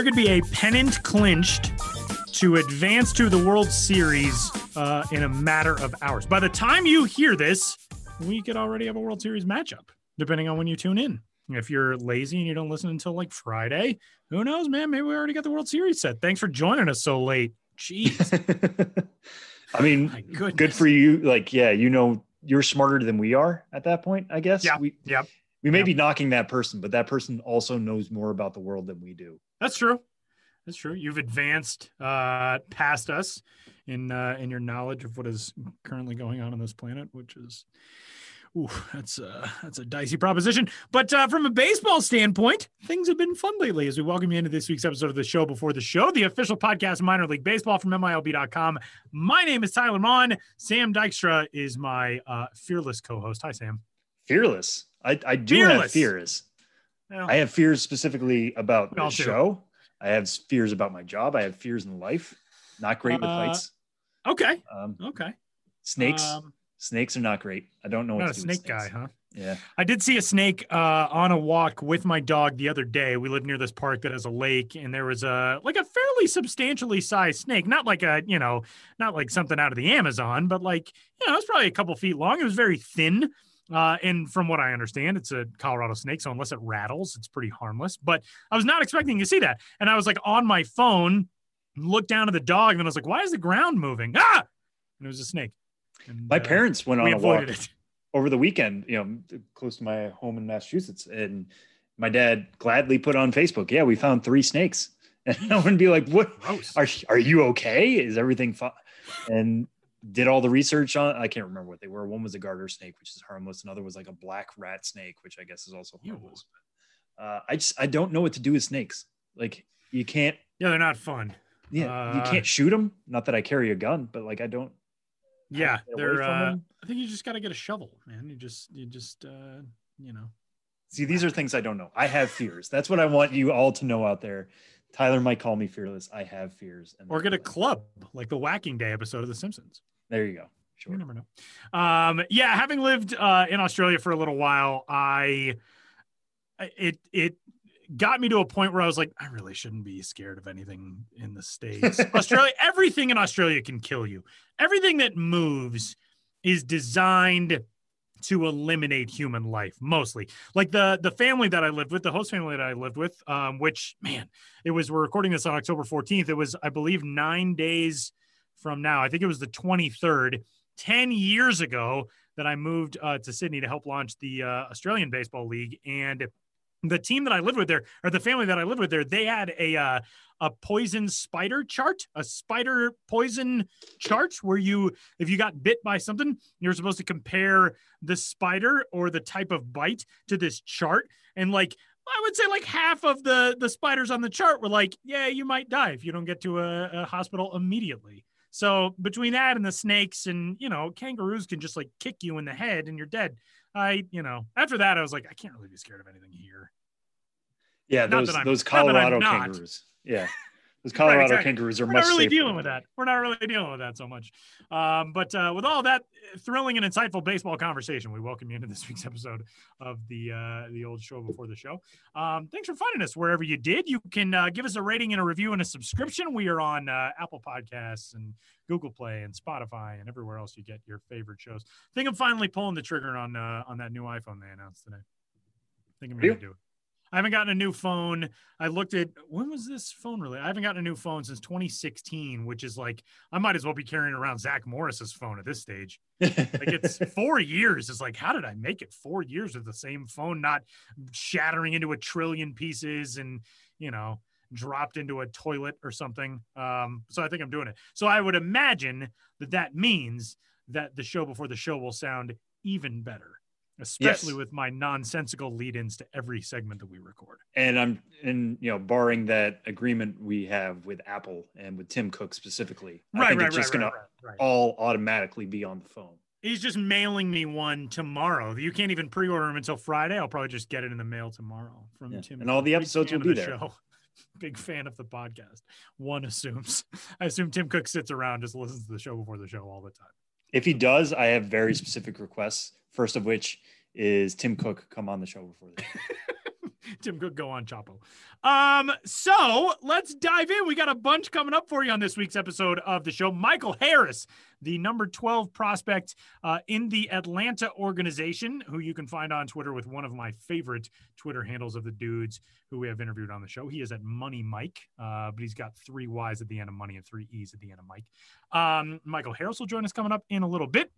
there could be a pennant clinched to advance to the World Series uh, in a matter of hours. By the time you hear this, we could already have a World Series matchup, depending on when you tune in. If you're lazy and you don't listen until like Friday, who knows, man? Maybe we already got the World Series set. Thanks for joining us so late. Jeez. I mean, good for you. Like, yeah, you know, you're smarter than we are at that point, I guess. Yeah. We, yep. We may yep. be knocking that person, but that person also knows more about the world than we do. That's true. That's true. You've advanced uh, past us in uh, in your knowledge of what is currently going on on this planet, which is Ooh, that's a, that's a dicey proposition. But uh, from a baseball standpoint, things have been fun lately as we welcome you into this week's episode of the show before the show, the official podcast minor league baseball from MILB.com. My name is Tyler Maun. Sam Dykstra is my uh, fearless co-host. Hi, Sam. Fearless. I, I do fearless. have fears. Well, I have fears specifically about the show. I have fears about my job. I have fears in life. Not great with uh, heights. Okay. Um, okay. Snakes. Um, Snakes are not great. I don't know what not a snake guy, huh? Yeah. I did see a snake uh, on a walk with my dog the other day. We live near this park that has a lake, and there was a like a fairly substantially sized snake. Not like a you know, not like something out of the Amazon, but like you know, it was probably a couple feet long. It was very thin. Uh, and from what I understand, it's a Colorado snake, so unless it rattles, it's pretty harmless. But I was not expecting to see that, and I was like on my phone, looked down at the dog, and then I was like, "Why is the ground moving?" Ah, and it was a snake. And, my uh, parents went on a walk it. over the weekend, you know, close to my home in Massachusetts, and my dad gladly put on Facebook, "Yeah, we found three snakes." And I wouldn't be like, "What? Gross. Are are you okay? Is everything fine?" And did all the research on. I can't remember what they were. One was a garter snake, which is harmless. Another was like a black rat snake, which I guess is also harmless. Uh, I just I don't know what to do with snakes. Like you can't. Yeah, they're not fun. Yeah, uh, you can't shoot them. Not that I carry a gun, but like I don't yeah, they're. Uh, I think you just got to get a shovel, man. You just, you just, uh, you know. See, these are things I don't know. I have fears. That's what I want you all to know out there. Tyler might call me fearless. I have fears. And or get a club like the Whacking Day episode of The Simpsons. There you go. Sure. You never know. Um, yeah, having lived uh, in Australia for a little while, I it it got me to a point where I was like, I really shouldn't be scared of anything in the States. Australia, everything in Australia can kill you. Everything that moves is designed to eliminate human life mostly. Like the the family that i lived with the host family that i lived with um which man it was we're recording this on october 14th it was i believe nine days from now. I think it was the 23rd 10 years ago that i moved uh, to sydney to help launch the uh, australian baseball league. And the team that I lived with there, or the family that I lived with there, they had a uh, a poison spider chart, a spider poison chart, where you, if you got bit by something, you're supposed to compare the spider or the type of bite to this chart, and like I would say, like half of the the spiders on the chart were like, yeah, you might die if you don't get to a, a hospital immediately. So between that and the snakes, and you know, kangaroos can just like kick you in the head and you're dead. I, you know, after that, I was like, I can't really be scared of anything here. Yeah, not those those Colorado kangaroos. Yeah. Those Colorado right, exactly. kangaroos are We're much not really safer. dealing with that. We're not really dealing with that so much. Um, but uh, with all that thrilling and insightful baseball conversation, we welcome you into this week's episode of the uh, the old show before the show. Um, thanks for finding us wherever you did. You can uh, give us a rating and a review and a subscription. We are on uh, Apple Podcasts and Google Play and Spotify and everywhere else you get your favorite shows. I think I'm finally pulling the trigger on uh, on that new iPhone they announced today. I think I'm going to do it. I haven't gotten a new phone. I looked at when was this phone really? I haven't gotten a new phone since 2016, which is like I might as well be carrying around Zach Morris's phone at this stage. like it's four years. It's like, how did I make it four years with the same phone, not shattering into a trillion pieces and you know dropped into a toilet or something? Um, so I think I'm doing it. So I would imagine that that means that the show before the show will sound even better especially yes. with my nonsensical lead-ins to every segment that we record. And I'm and you know, barring that agreement we have with Apple and with Tim Cook specifically, right, I think right, it's just right, gonna right, all automatically be on the phone. He's just mailing me one tomorrow. You can't even pre-order them until Friday. I'll probably just get it in the mail tomorrow from yeah. Tim. And all the episodes will be the there. Show. Big fan of the podcast. One assumes. I assume Tim Cook sits around, just listens to the show before the show all the time. If he does, I have very specific requests. First of which is Tim Cook come on the show before this. Tim Cook, go on Chapo. Um, so let's dive in. We got a bunch coming up for you on this week's episode of the show. Michael Harris, the number 12 prospect uh, in the Atlanta organization, who you can find on Twitter with one of my favorite Twitter handles of the dudes who we have interviewed on the show. He is at Money Mike, uh, but he's got three Y's at the end of money and three E's at the end of Mike. Um, Michael Harris will join us coming up in a little bit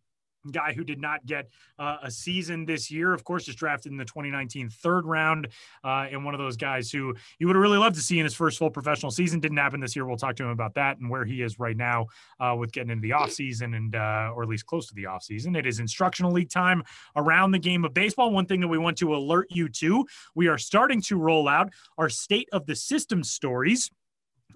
guy who did not get uh, a season this year. Of course, just drafted in the 2019 third round, uh, and one of those guys who you would have really loved to see in his first full professional season. Didn't happen this year. We'll talk to him about that and where he is right now uh, with getting into the offseason and, uh, or at least close to the offseason. It is instructional league time around the game of baseball. One thing that we want to alert you to, we are starting to roll out our state of the system stories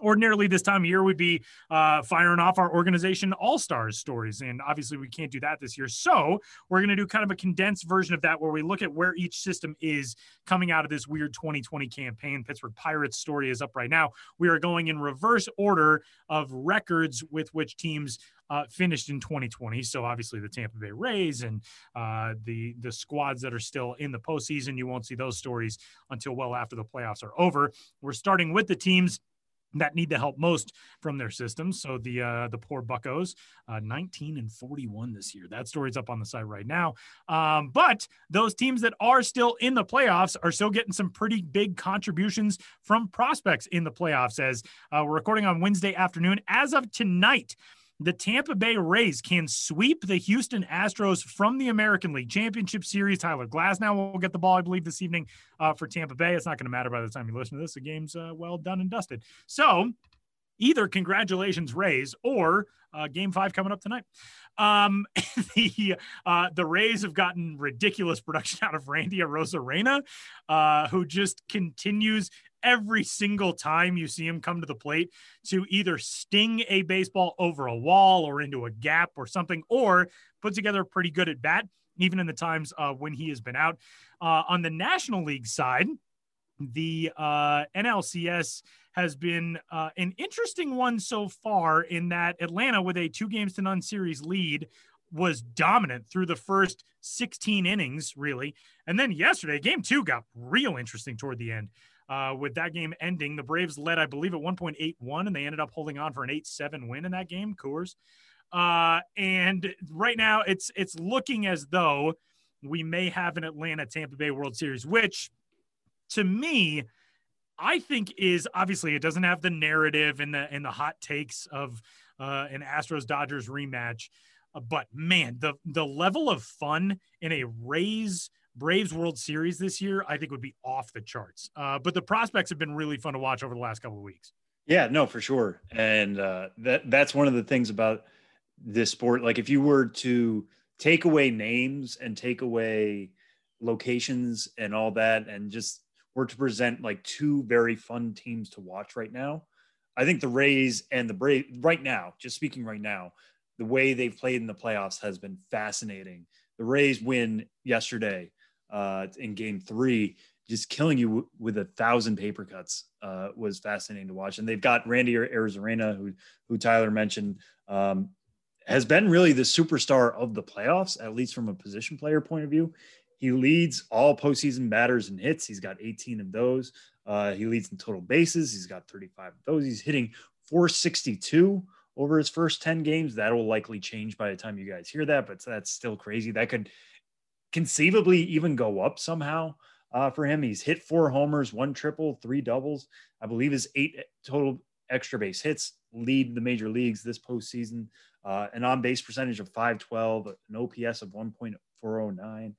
ordinarily this time of year we'd be uh, firing off our organization all stars stories and obviously we can't do that this year so we're going to do kind of a condensed version of that where we look at where each system is coming out of this weird 2020 campaign pittsburgh pirates story is up right now we are going in reverse order of records with which teams uh, finished in 2020. So obviously the Tampa Bay Rays and uh, the the squads that are still in the postseason, you won't see those stories until well after the playoffs are over. We're starting with the teams that need the help most from their systems. So the uh, the poor Buckos, uh, 19 and 41 this year. That story's up on the site right now. Um, but those teams that are still in the playoffs are still getting some pretty big contributions from prospects in the playoffs. As uh, we're recording on Wednesday afternoon, as of tonight the Tampa Bay Rays can sweep the Houston Astros from the American League Championship Series. Tyler Glasnow will get the ball, I believe, this evening uh, for Tampa Bay. It's not going to matter by the time you listen to this. The game's uh, well done and dusted. So, either congratulations Rays or uh, Game Five coming up tonight. Um, the uh, the Rays have gotten ridiculous production out of Randy Arozarena, uh, who just continues every single time you see him come to the plate to either sting a baseball over a wall or into a gap or something, or put together a pretty good at bat, even in the times uh, when he has been out. Uh, on the National League side, the uh, NLCS has been uh, an interesting one so far in that Atlanta, with a two games to none series lead, was dominant through the first 16 innings, really. And then yesterday, game two got real interesting toward the end. Uh, with that game ending, the Braves led, I believe, at 1.81, and they ended up holding on for an 8-7 win in that game. Coors. Uh, and right now, it's it's looking as though we may have an Atlanta Tampa Bay World Series, which to me, I think is obviously it doesn't have the narrative and the and the hot takes of uh, an Astros Dodgers rematch, uh, but man, the the level of fun in a Rays Braves World Series this year, I think would be off the charts. Uh, but the prospects have been really fun to watch over the last couple of weeks. Yeah, no, for sure. And uh, that that's one of the things about this sport. Like, if you were to take away names and take away locations and all that, and just were to present like two very fun teams to watch right now, I think the Rays and the Braves right now, just speaking right now, the way they've played in the playoffs has been fascinating. The Rays win yesterday uh, in game three, just killing you w- with a thousand paper cuts uh, was fascinating to watch. And they've got Randy Arozarena, who, who Tyler mentioned, um, has been really the superstar of the playoffs, at least from a position player point of view. He leads all postseason batters and hits. He's got 18 of those. Uh, he leads in total bases. He's got 35 of those. He's hitting 462 over his first 10 games. That will likely change by the time you guys hear that, but that's still crazy. That could conceivably even go up somehow uh, for him. He's hit four homers, one triple, three doubles. I believe his eight total extra base hits lead the major leagues this postseason. Uh, an on base percentage of 512, an OPS of 1.409.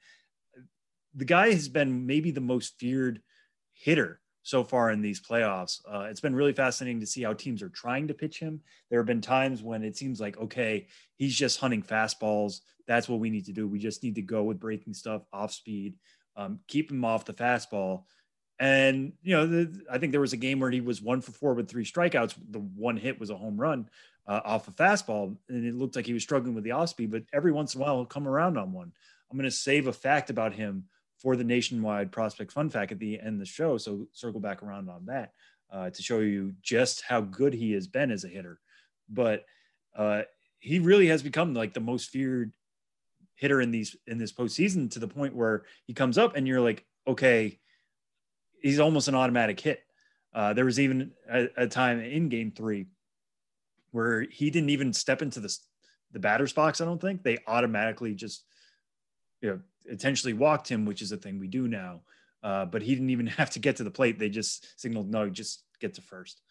The guy has been maybe the most feared hitter so far in these playoffs. Uh, it's been really fascinating to see how teams are trying to pitch him. There have been times when it seems like, okay, he's just hunting fastballs. That's what we need to do. We just need to go with breaking stuff off speed, um, keep him off the fastball. And, you know, the, I think there was a game where he was one for four with three strikeouts. The one hit was a home run uh, off a fastball. And it looked like he was struggling with the off speed, but every once in a while he'll come around on one. I'm going to save a fact about him for the nationwide prospect fun fact at the end of the show. So circle back around on that uh, to show you just how good he has been as a hitter. But uh, he really has become like the most feared hitter in these in this postseason to the point where he comes up and you're like, okay, he's almost an automatic hit. Uh, there was even a, a, time in game three where he didn't even step into the, the batter's box. I don't think they automatically just, you know, intentionally walked him, which is a thing we do now. Uh, but he didn't even have to get to the plate. They just signaled, no, just get to first,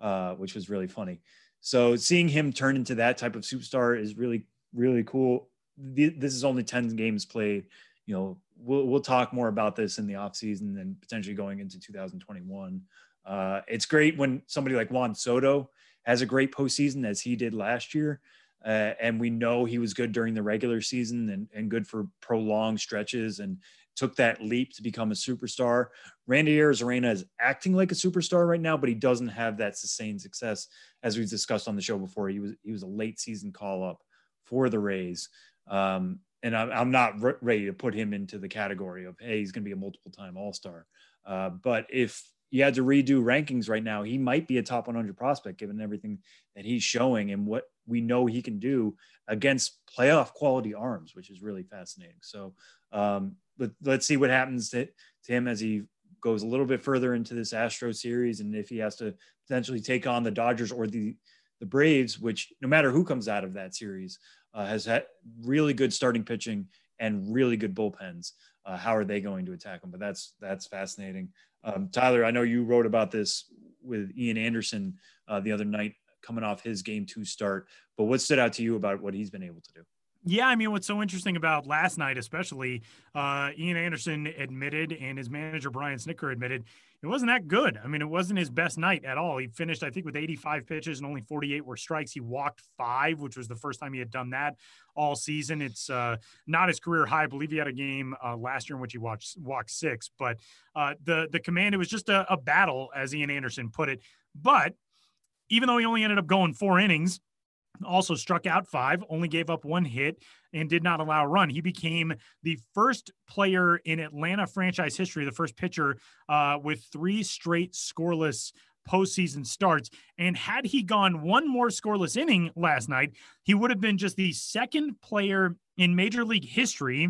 uh, which was really funny. So seeing him turn into that type of superstar is really, really cool. This is only 10 games played. You know, we'll, we'll talk more about this in the offseason and potentially going into 2021. Uh, it's great when somebody like Juan Soto has a great postseason as he did last year. Uh, and we know he was good during the regular season and, and good for prolonged stretches and took that leap to become a superstar. Randy Arozarena is acting like a superstar right now, but he doesn't have that sustained success as we've discussed on the show before. He was he was a late season call up for the Rays, um, and I'm, I'm not re- ready to put him into the category of hey he's going to be a multiple time All Star. Uh, but if you had to redo rankings right now, he might be a top 100 prospect given everything that he's showing and what we know he can do against playoff quality arms, which is really fascinating. So um, let, let's see what happens to, to him as he goes a little bit further into this Astro series and if he has to potentially take on the Dodgers or the the Braves, which no matter who comes out of that series, uh, has had really good starting pitching and really good bullpens. Uh, how are they going to attack them? But that's that's fascinating. Um, Tyler, I know you wrote about this with Ian Anderson uh, the other night, coming off his game two start. But what stood out to you about what he's been able to do? Yeah, I mean, what's so interesting about last night, especially, uh, Ian Anderson admitted, and his manager Brian Snitker, admitted, it wasn't that good. I mean, it wasn't his best night at all. He finished, I think, with 85 pitches and only 48 were strikes. He walked five, which was the first time he had done that all season. It's uh, not his career high. I believe he had a game uh, last year in which he watched, walked six. But uh, the the command, it was just a, a battle, as Ian Anderson put it. But even though he only ended up going four innings, also struck out five, only gave up one hit, and did not allow a run. He became the first player in Atlanta franchise history, the first pitcher uh, with three straight scoreless postseason starts. And had he gone one more scoreless inning last night, he would have been just the second player in Major League history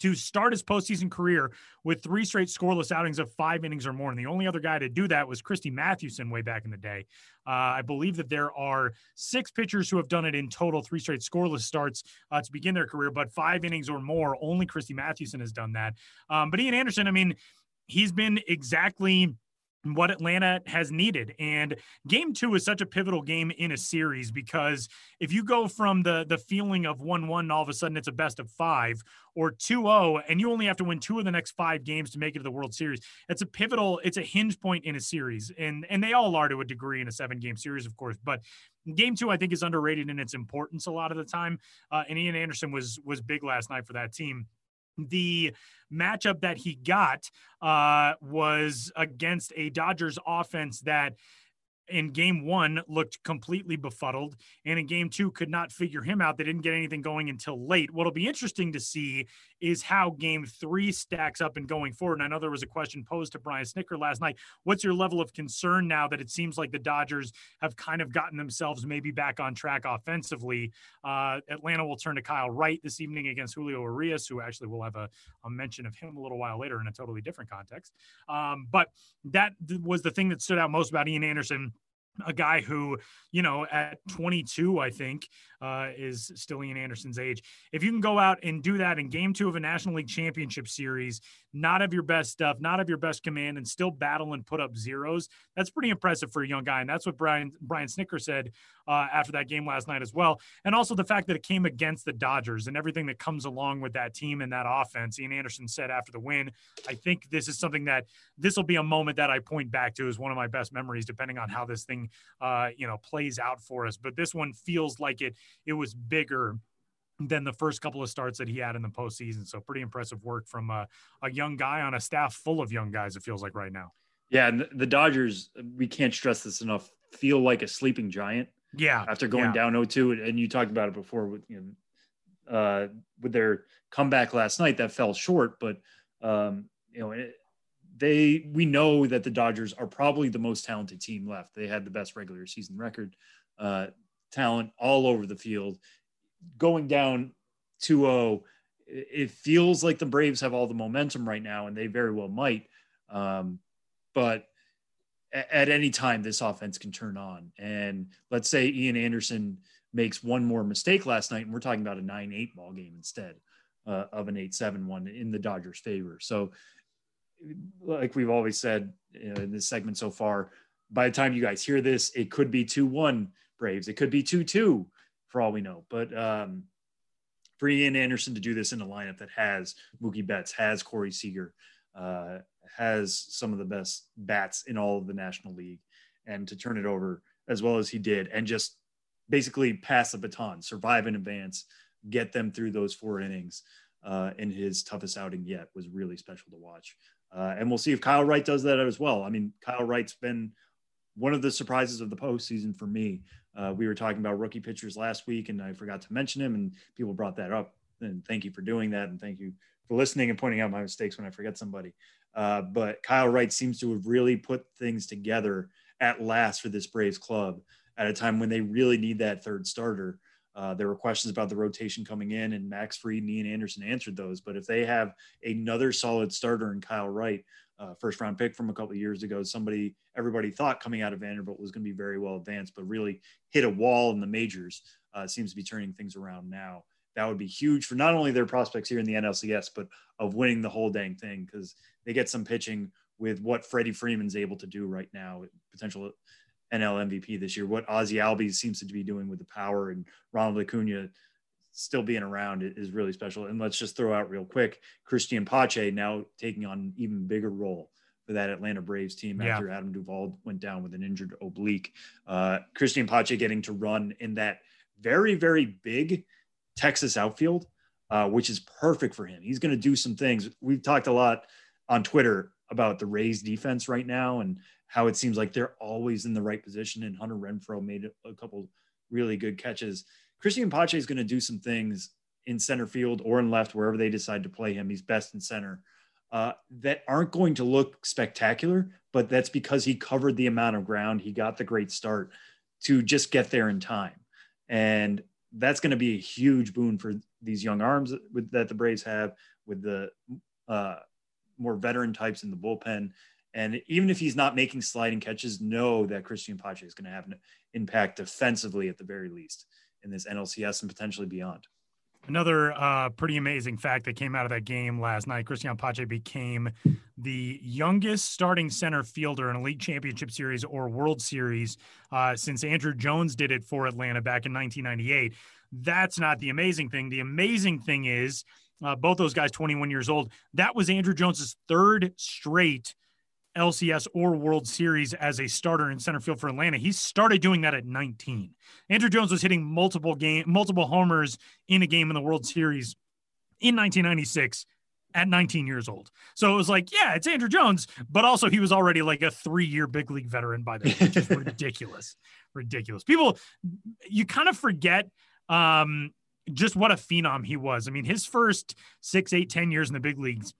to start his postseason career with three straight scoreless outings of five innings or more. And the only other guy to do that was Christy Mathewson way back in the day. Uh, I believe that there are six pitchers who have done it in total, three straight scoreless starts uh, to begin their career, but five innings or more. Only Christy Mathewson has done that. Um, but Ian Anderson, I mean, he's been exactly what Atlanta has needed. And game two is such a pivotal game in a series because if you go from the the feeling of 1-1 all of a sudden it's a best of five or 2-0 and you only have to win two of the next five games to make it to the World Series, it's a pivotal, it's a hinge point in a series. And and they all are to a degree in a seven game series, of course. But game two, I think, is underrated in its importance a lot of the time. Uh, and Ian Anderson was was big last night for that team the matchup that he got uh, was against a Dodgers offense that in game one looked completely befuddled and in game two could not figure him out. They didn't get anything going until late. What'll be interesting to see is how game three stacks up and going forward. And i know there was a question posed to brian snitker last night. What's your level of concern now that it seems like the dodgers have kind of gotten themselves maybe back on track offensively? Uh, atlanta will turn to kyle wright this evening against julio urias who actually will have a, a mention of him a little while later in a totally different context. Um, but that was the thing that stood out most about ian anderson a guy who, you know, at 22, I think, uh, is still Ian Anderson's age. If you can go out and do that in game two of a National League Championship Series, not have your best stuff, not have your best command, and still battle and put up zeros, that's pretty impressive for a young guy. And that's what Brian Brian Snitker said uh, after that game last night as well. And also the fact that it came against the Dodgers and everything that comes along with that team and that offense. Ian Anderson said after the win, I think this is something that this will be a moment that I point back to as one of my best memories, depending on how this thing, uh, you know, plays out for us. But this one feels like it it was bigger than the first couple of starts that he had in the postseason. So pretty impressive work from a, a young guy on a staff full of young guys. It feels like right now. Yeah, and the Dodgers, we can't stress this enough. Feel like a sleeping giant. Yeah. After going yeah. down 0-2, and you talked about it before with you know, uh, with their comeback last night that fell short, but um, you know it, they we know that the Dodgers are probably the most talented team left. They had the best regular season record, uh, talent all over the field. Going down 2-0, it feels like the Braves have all the momentum right now, and they very well might. Um, but at any time this offense can turn on. And let's say Ian Anderson makes one more mistake last night, and we're talking about a 9 8 ball game instead uh, of an 8 7 one in the Dodgers' favor. So, like we've always said you know, in this segment so far, by the time you guys hear this, it could be 2 1 Braves. It could be 2 2 for all we know. But um, for Ian Anderson to do this in a lineup that has Mookie Betts, has Corey Seager, uh, has some of the best bats in all of the National League, and to turn it over as well as he did, and just basically pass the baton, survive in advance, get them through those four innings uh, in his toughest outing yet was really special to watch. Uh, and we'll see if Kyle Wright does that as well. I mean, Kyle Wright's been one of the surprises of the postseason for me. Uh, we were talking about rookie pitchers last week, and I forgot to mention him, and people brought that up. And thank you for doing that, and thank you for listening and pointing out my mistakes when I forget somebody. Uh, but Kyle Wright seems to have really put things together at last for this Braves club at a time when they really need that third starter. Uh, there were questions about the rotation coming in, and Max Fried and Ian Anderson answered those. But if they have another solid starter in Kyle Wright, uh, first round pick from a couple years ago, somebody everybody thought coming out of Vanderbilt was going to be very well advanced, but really hit a wall in the majors, uh, seems to be turning things around now. That would be huge for not only their prospects here in the NLCS, but of winning the whole dang thing because they get some pitching with what Freddie Freeman's able to do right now, potential NL MVP this year. What Ozzie Albies seems to be doing with the power and Ronald Acuna still being around is really special. And let's just throw out real quick, Cristian Pache now taking on an even bigger role for that Atlanta Braves team yeah. after Adam Duvall went down with an injured oblique. Uh, Cristian Pache getting to run in that very, very big Texas outfield, uh, which is perfect for him. He's going to do some things. We've talked a lot on Twitter about the Rays defense right now and how it seems like they're always in the right position. And Hunter Renfroe made a couple really good catches. Cristian Pache is going to do some things in center field or in left, wherever they decide to play him. He's best in center. Uh, that aren't going to look spectacular, but that's because he covered the amount of ground. He got the great start to just get there in time. And that's going to be a huge boon for these young arms with, that the Braves have with the uh, more veteran types in the bullpen and even if he's not making sliding catches, know that Cristian Pache is going to have an impact defensively at the very least in this NLCS and potentially beyond. Another uh, pretty amazing fact that came out of that game last night Cristian Pache became the youngest starting center fielder in a league championship series or World Series uh, since Andruw Jones did it for Atlanta back in 1998. That's not the amazing thing. The amazing thing is uh, both those guys 21 years old. That was Andruw Jones's third straight LCS or World Series as a starter in center field for Atlanta. He started doing that at 19. Andruw Jones was hitting multiple game, multiple homers in a game in the World Series in 1996 at 19 years old. So it was like, yeah, it's Andruw Jones, but also he was already like a three-year big league veteran by then, which is ridiculous. Ridiculous. People, you kind of forget um, just what a phenom he was. I mean, his first six, eight, ten years in the big leagues,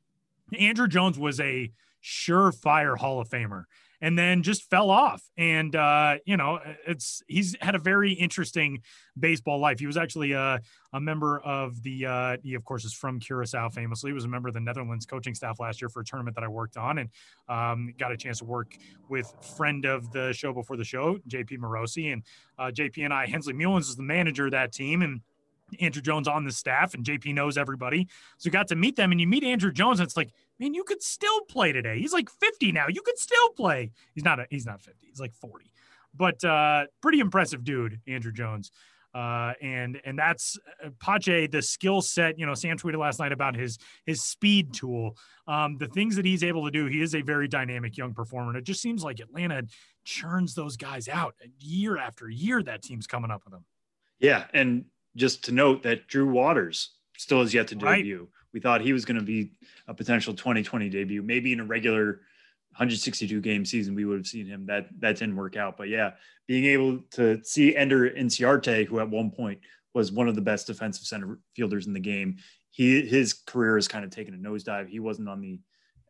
Andruw Jones was a surefire Hall of Famer and then just fell off. And uh, you know, it's he's had a very interesting baseball life. He was actually a, a member of the uh, he of course is from Curacao famously. He was a member of the Netherlands coaching staff last year for a tournament that I worked on and um, got a chance to work with friend of the show before the show, JP Morosi. And uh, JP and I, Hensley Meulens is the manager of that team and Andruw Jones on the staff and JP knows everybody. So got to meet them and you meet Andruw Jones and it's like, man, you could still play today. He's like 50 now. You could still play. He's not a, he's not 50. He's like 40. But uh pretty impressive dude, Andruw Jones. Uh, and and that's uh, Pache, the skill set. You know, Sam tweeted last night about his his speed tool. Um, the things that he's able to do. He is a very dynamic young performer. And it just seems like Atlanta churns those guys out year after year. That team's coming up with them. Yeah, and just to note that Drew Waters still has yet to debut. Right. We thought he was going to be a potential 2020 debut, maybe in a regular 162 game season, we would have seen him. That that didn't work out. But yeah, being able to see Ender Inciarte, who at one point was one of the best defensive center fielders in the game, he his career has kind of taken a nosedive. He wasn't on the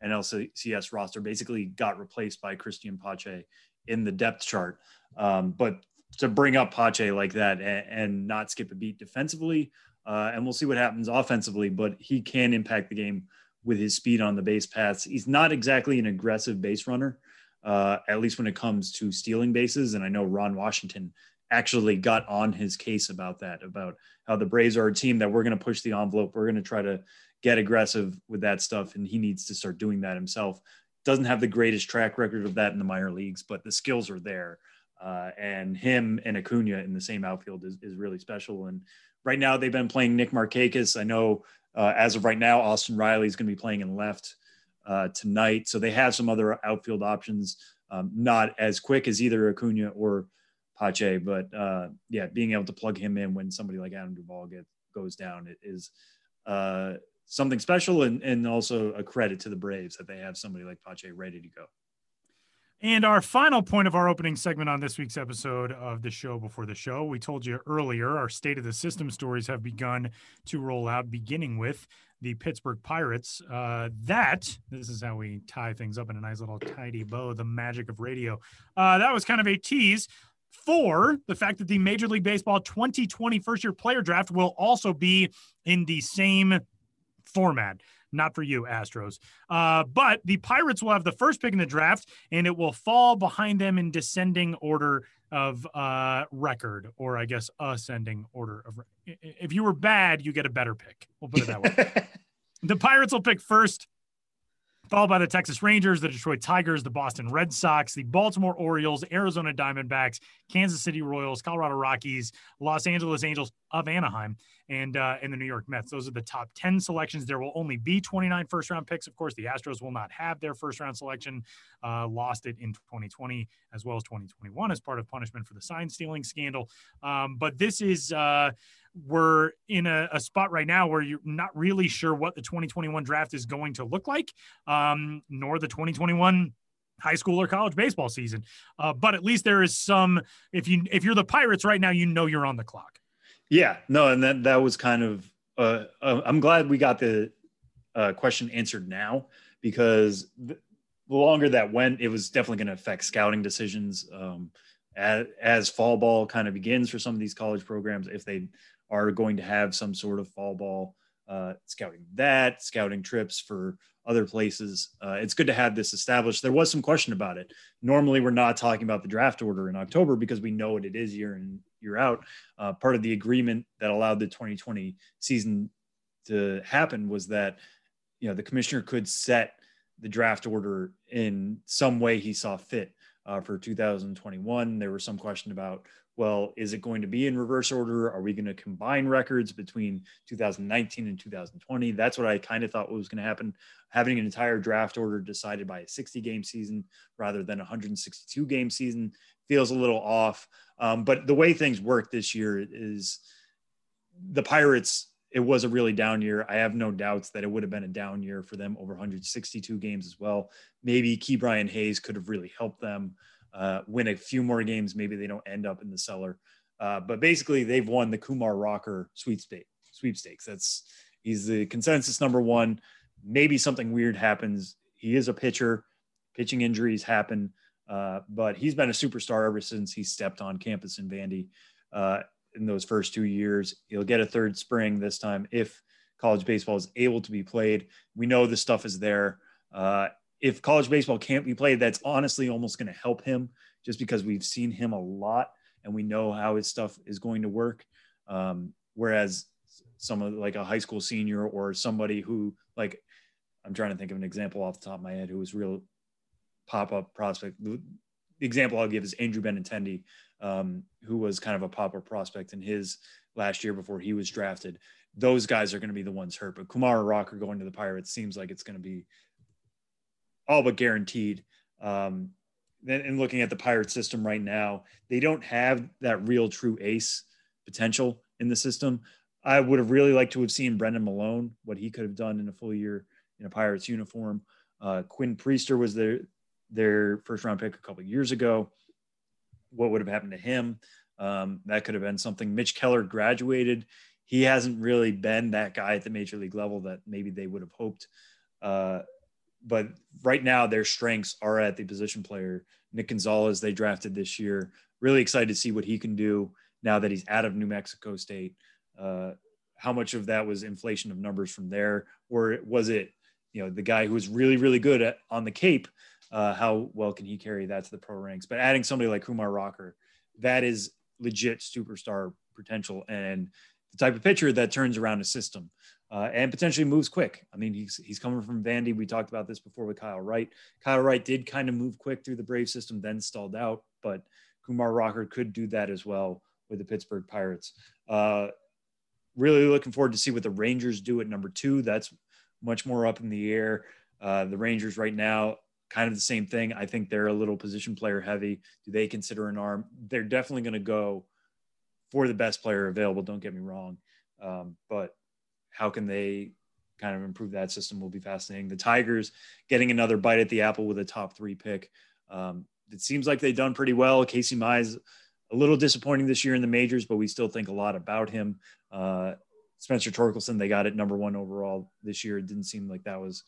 NLCS roster, basically got replaced by Cristian Pache in the depth chart. Um, but to bring up Pache like that and, and not skip a beat defensively. Uh, and we'll see what happens offensively, but he can impact the game with his speed on the base paths. He's not exactly an aggressive base runner, uh, at least when it comes to stealing bases. And I know Ron Washington actually got on his case about that, about how the Braves are a team that we're going to push the envelope. We're going to try to get aggressive with that stuff. And he needs to start doing that himself. Doesn't have the greatest track record of that in the minor leagues, but the skills are there. Uh, and him and Acuna in the same outfield is, is really special. And right now they've been playing Nick Markakis. I know uh, as of right now, Austin Riley is going to be playing in left uh, tonight. So they have some other outfield options, um, not as quick as either Acuna or Pache, but uh, yeah, being able to plug him in when somebody like Adam Duvall get, goes down is uh, something special and, and also a credit to the Braves that they have somebody like Pache ready to go. And our final point of our opening segment on this week's episode of the show before the show, we told you earlier, our state of the system stories have begun to roll out, beginning with the Pittsburgh Pirates. Uh, that, this is how we tie things up in a nice little tidy bow, the magic of radio. Uh, that was kind of a tease for the fact that the Major League Baseball 2020 first year player draft will also be in the same format. Not for you, Astros. Uh, but the Pirates will have the first pick in the draft, and it will fall behind them in descending order of uh, record, or I guess ascending order of. If you were bad, you get a better pick. We'll put it that way. the Pirates will pick first followed by the Texas Rangers, the Detroit Tigers, the Boston Red Sox, the Baltimore Orioles, Arizona Diamondbacks, Kansas City Royals, Colorado Rockies, Los Angeles Angels of Anaheim, and uh, and the New York Mets. Those are the top 10 selections. There will only be 29 first round picks. Of course, the Astros will not have their first round selection, uh, lost it in 2020 as well as 2021 as part of punishment for the sign stealing scandal. Um, but this is. Uh, we're in a, a, spot right now where you're not really sure what the 2021 draft is going to look like, um, nor the 2021 high school or college baseball season. Uh, but at least there is some. If you if you're the Pirates right now, you know you're on the clock. Yeah, no, and that that was kind of. Uh, uh, I'm glad we got the uh, question answered now because the longer that went, it was definitely going to affect scouting decisions. Um, as, as fall ball kind of begins for some of these college programs, if they are going to have some sort of fall ball uh, scouting that, scouting trips for other places. Uh, it's good to have this established. There was some question about it. Normally, we're not talking about the draft order in October because we know what it is year in year out. Uh, part of the agreement that allowed the 2020 season to happen was that you know the commissioner could set the draft order in some way he saw fit. Uh, for 2021, there was some question about well, is it going to be in reverse order? Are we going to combine records between 2019 and 2020? That's what I kind of thought was going to happen. Having an entire draft order decided by a 60 game season rather than a 162 game season feels a little off. Um, but the way things work this year is the Pirates, it was a really down year. I have no doubts that it would have been a down year for them over 162 games as well. Maybe Ke'Bryan Hayes could have really helped them uh, win a few more games, maybe they don't end up in the cellar. Uh, but basically, they've won the Kumar Rocker sweepstakes. Sweepstakes. That's he's the consensus number one. Maybe something weird happens. He is a pitcher. Pitching injuries happen, uh, but he's been a superstar ever since he stepped on campus in Vandy uh, in those first two years. He'll get a third spring this time if college baseball is able to be played. We know the stuff is there. Uh, if college baseball can't be played, that's honestly almost going to help him just because we've seen him a lot and we know how his stuff is going to work. Um, whereas some of like a high school senior or somebody who like I'm trying to think of an example off the top of my head who was real pop up prospect. The example I'll give is Andrew Benintendi, um, who was kind of a pop up prospect in his last year before he was drafted. Those guys are going to be the ones hurt, but Kumar Rocker going to the Pirates seems like it's going to be all but guaranteed. Um, and looking at the pirate system right now, they don't have that real true ace potential in the system. I would have really liked to have seen Brennan Malone, what he could have done in a full year in a Pirates uniform. Uh, Quinn Priester was their their first round pick a couple years ago. What would have happened to him? Um, that could have been something. Mitch Keller graduated. He hasn't really been that guy at the major league level that maybe they would have hoped. Uh, but right now their strengths are at the position player. Nick Gonzalez, they drafted this year. Really excited to see what he can do now that he's out of New Mexico State. Uh, how much of that was inflation of numbers from there, or was it, you know, the guy who was really, really good at on the Cape Uh, how well can he carry that to the pro ranks? But adding somebody like Kumar Rocker, that is legit superstar potential and the type of pitcher that turns around a system uh, and potentially moves quick. I mean, he's he's coming from Vandy. We talked about this before with Kyle Wright. Kyle Wright did kind of move quick through the Brave system, then stalled out, but Kumar Rocker could do that as well with the Pittsburgh Pirates. Uh, really looking forward to see what the Rangers do at number two. That's much more up in the air. Uh, the Rangers right now, kind of the same thing. I think they're a little position player heavy. Do they consider an arm? They're definitely going to go for the best player available. Don't get me wrong, um, but how can they kind of improve that system will be fascinating. The Tigers getting another bite at the apple with a top three pick. Um, it seems like they've done pretty well. Casey Mize a little disappointing this year in the majors, but we still think a lot about him. Uh, Spencer Torkelson, they got it number one overall this year. It didn't seem like that was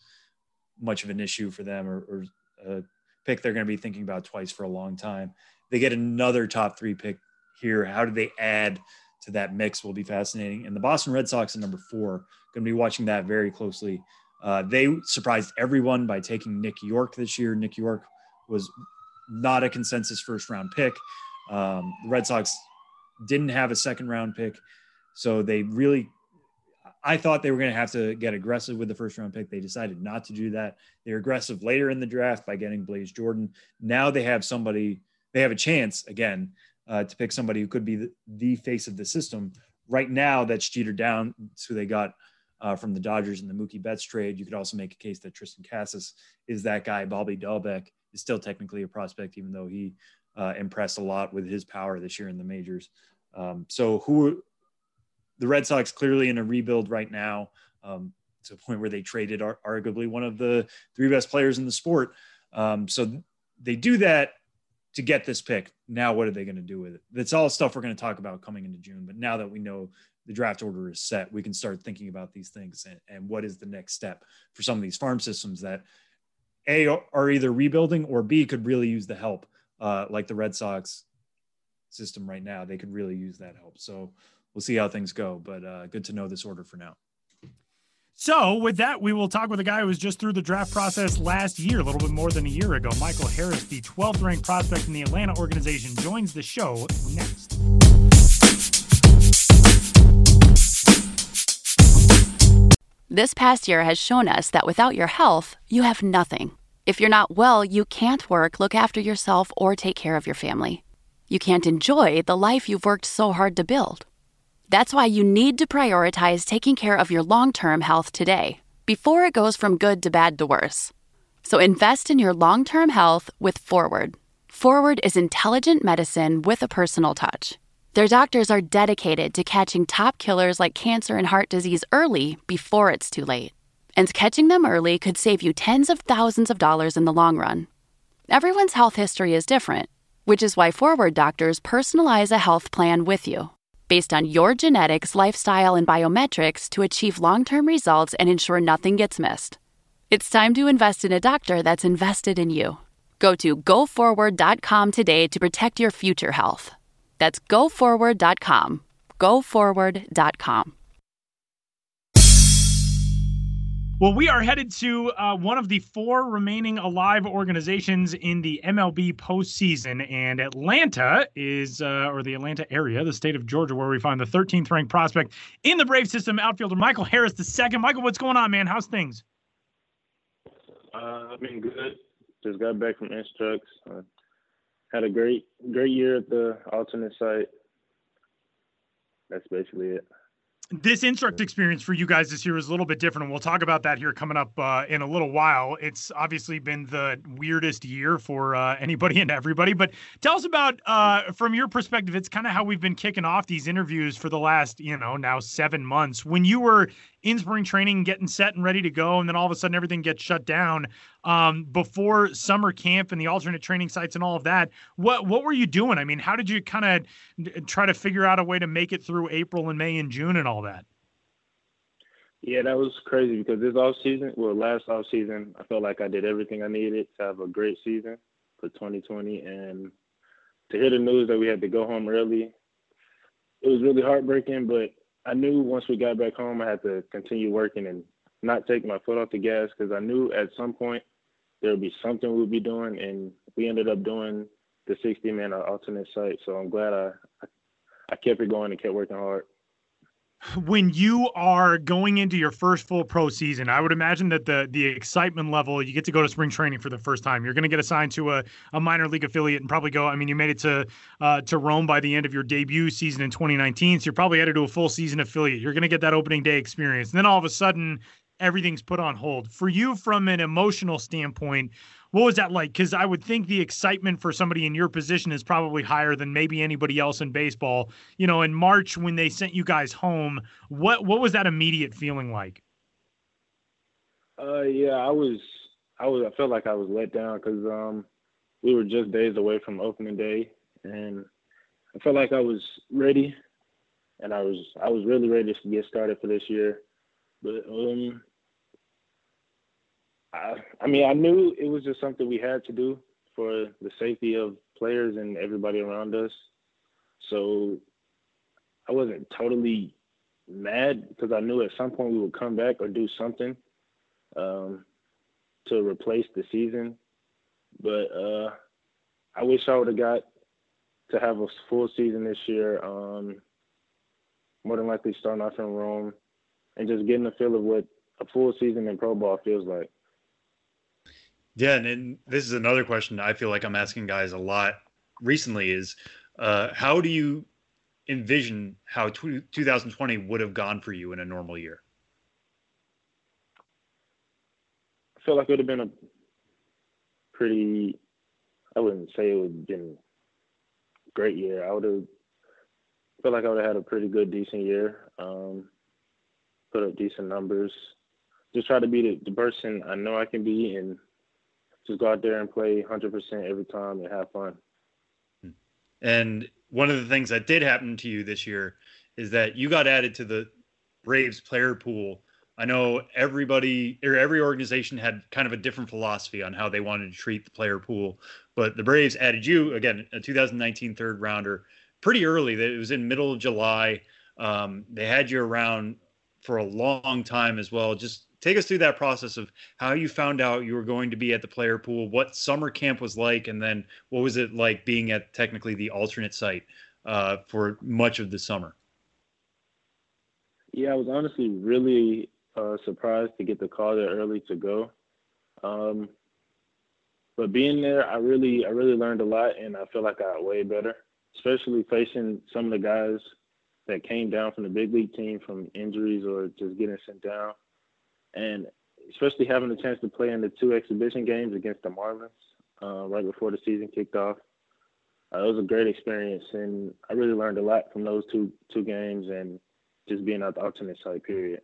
much of an issue for them or, or a pick they're going to be thinking about twice for a long time. They get another top three pick here. How do they add to that mix will be fascinating. And the Boston Red Sox at number four, going to be watching that very closely. Uh, they surprised everyone by taking Nick Yorke this year. Nick Yorke was not a consensus first round pick. Um, the Red Sox didn't have a second round pick. So they really I thought they were going to have to get aggressive with the first round pick. They decided not to do that. They're aggressive later in the draft by getting Blaze Jordan. Now they have somebody, they have a chance again uh, to pick somebody who could be the, the, face of the system. Right now, that's Jeter Down, who they got uh, from the Dodgers in the Mookie Betts trade. You could also make a case that Triston Casas is that guy. Bobby Dalbec is still technically a prospect, even though he uh, impressed a lot with his power this year in the majors. Um, so who the Red Sox clearly in a rebuild right now um, to a point where they traded ar- arguably one of the three best players in the sport. Um, so they do that to get this pick. Now, what are they going to do with it? That's all stuff we're going to talk about coming into June. But now that we know the draft order is set, we can start thinking about these things and, and what is the next step for some of these farm systems that A are either rebuilding or B could really use the help, uh, like the Red Sox system right now. They could really use that help. So we'll see how things go. But uh, good to know this order for now. So, with that, we will talk with a guy who was just through the draft process last year, a little bit more than a year ago. Michael Harris, the 12th ranked prospect in the Atlanta organization, joins the show next. This past year has shown us that without your health, you have nothing. If you're not well, you can't work, look after yourself, or take care of your family. You can't enjoy the life you've worked so hard to build. That's why you need to prioritize taking care of your long term health today before it goes from good to bad to worse. So invest in your long term health with Forward. Forward is intelligent medicine with a personal touch. Their doctors are dedicated to catching top killers like cancer and heart disease early before it's too late. And catching them early could save you tens of thousands of dollars in the long run. Everyone's health history is different, which is why Forward doctors personalize a health plan with you based on your genetics, lifestyle, and biometrics to achieve long term results and ensure nothing gets missed. It's time to invest in a doctor that's invested in you. Go to goforward.com today to protect your future health. That's goforward.com. Goforward.com. Well, we are headed to uh, one of the four remaining alive organizations in the MLB postseason, and Atlanta is, uh, or the Atlanta area, the state of Georgia, where we find the 13th ranked prospect in the Brave system, outfielder Michael Harris the second. Michael, what's going on, man? How's things? Uh, I've been good. Just got back from Instructs. Uh, had a great, great year at the alternate site. That's basically it this instruct experience for you guys this year is a little bit different and we'll talk about that here coming up uh, in a little while. It's obviously been the weirdest year for uh, anybody and everybody but tell us about uh, from your perspective it's kind of how we've been kicking off these interviews for the last you know now seven months. When you were in spring training, getting set and ready to go, and then all of a sudden everything gets shut down um, before summer camp and the alternate training sites and all of that. What what were you doing? I mean, how did you kind of try to figure out a way to make it through April and May and June and all that? Yeah, that was crazy because this off season, well, last off season, I felt like I did everything I needed to have a great season for 2020, and to hear the news that we had to go home early, it was really heartbreaking. But I knew once we got back home, I had to continue working and not take my foot off the gas because I knew at some point there would be something we'd be doing, and we ended up doing the 60 man alternate site. So I'm glad I, I kept it going and kept working hard when you are going into your first full pro season, I would imagine that the the excitement level, you get to go to spring training for the first time. You're going to get assigned to a, a minor league affiliate and probably go. I mean, you made it to uh, to Rome by the end of your debut season in 2019, so you're probably headed to a full season affiliate. You're going to get that opening day experience, and then all of a sudden, everything's put on hold for you from an emotional standpoint what was that like? Because I would think the excitement for somebody in your position is probably higher than maybe anybody else in baseball. You know, in March when they sent you guys home, what what was that immediate feeling like? Uh, yeah, I was, I was, I felt like I was let down because um, we were just days away from opening day, and I felt like I was ready, and I was, I was really ready to get started for this year, but um, I, I mean, I knew it was just something we had to do for the safety of players and everybody around us. So I wasn't totally mad because I knew at some point we would come back or do something um, to replace the season. But uh, I wish I would have got to have a full season this year. Um, more than likely starting off in Rome and just getting a feel of what a full season in pro ball feels like. Yeah, and, and this is another question I feel like I'm asking guys a lot recently is uh, how do you envision how t- 2020 would have gone for you in a normal year? I feel like it would have been a pretty, I wouldn't say it would have been a great year. I would have felt like I would have had a pretty good, decent year. Um, put up decent numbers. Just try to be the, the person I know I can be and just go out there and play 100% every time and have fun. And one of the things that did happen to you this year is that you got added to the Braves player pool. I know everybody or every organization had kind of a different philosophy on how they wanted to treat the player pool, but the Braves added you again, a 2019 third rounder, pretty early. It was in middle of July. Um, they had you around for a long time as well. Just take us through that process of how you found out you were going to be at the player pool, what summer camp was like, and then what was it like being at technically the alternate site uh, for much of the summer? Yeah, I was honestly really uh, surprised to get the call there early to go. Um, but being there, I really, I really learned a lot, and I feel like I got way better, especially facing some of the guys that came down from the big league team from injuries or just getting sent down and especially having the chance to play in the two exhibition games against the Marlins uh, right before the season kicked off. Uh, it was a great experience, and I really learned a lot from those two two games and just being at the alternate site. Period.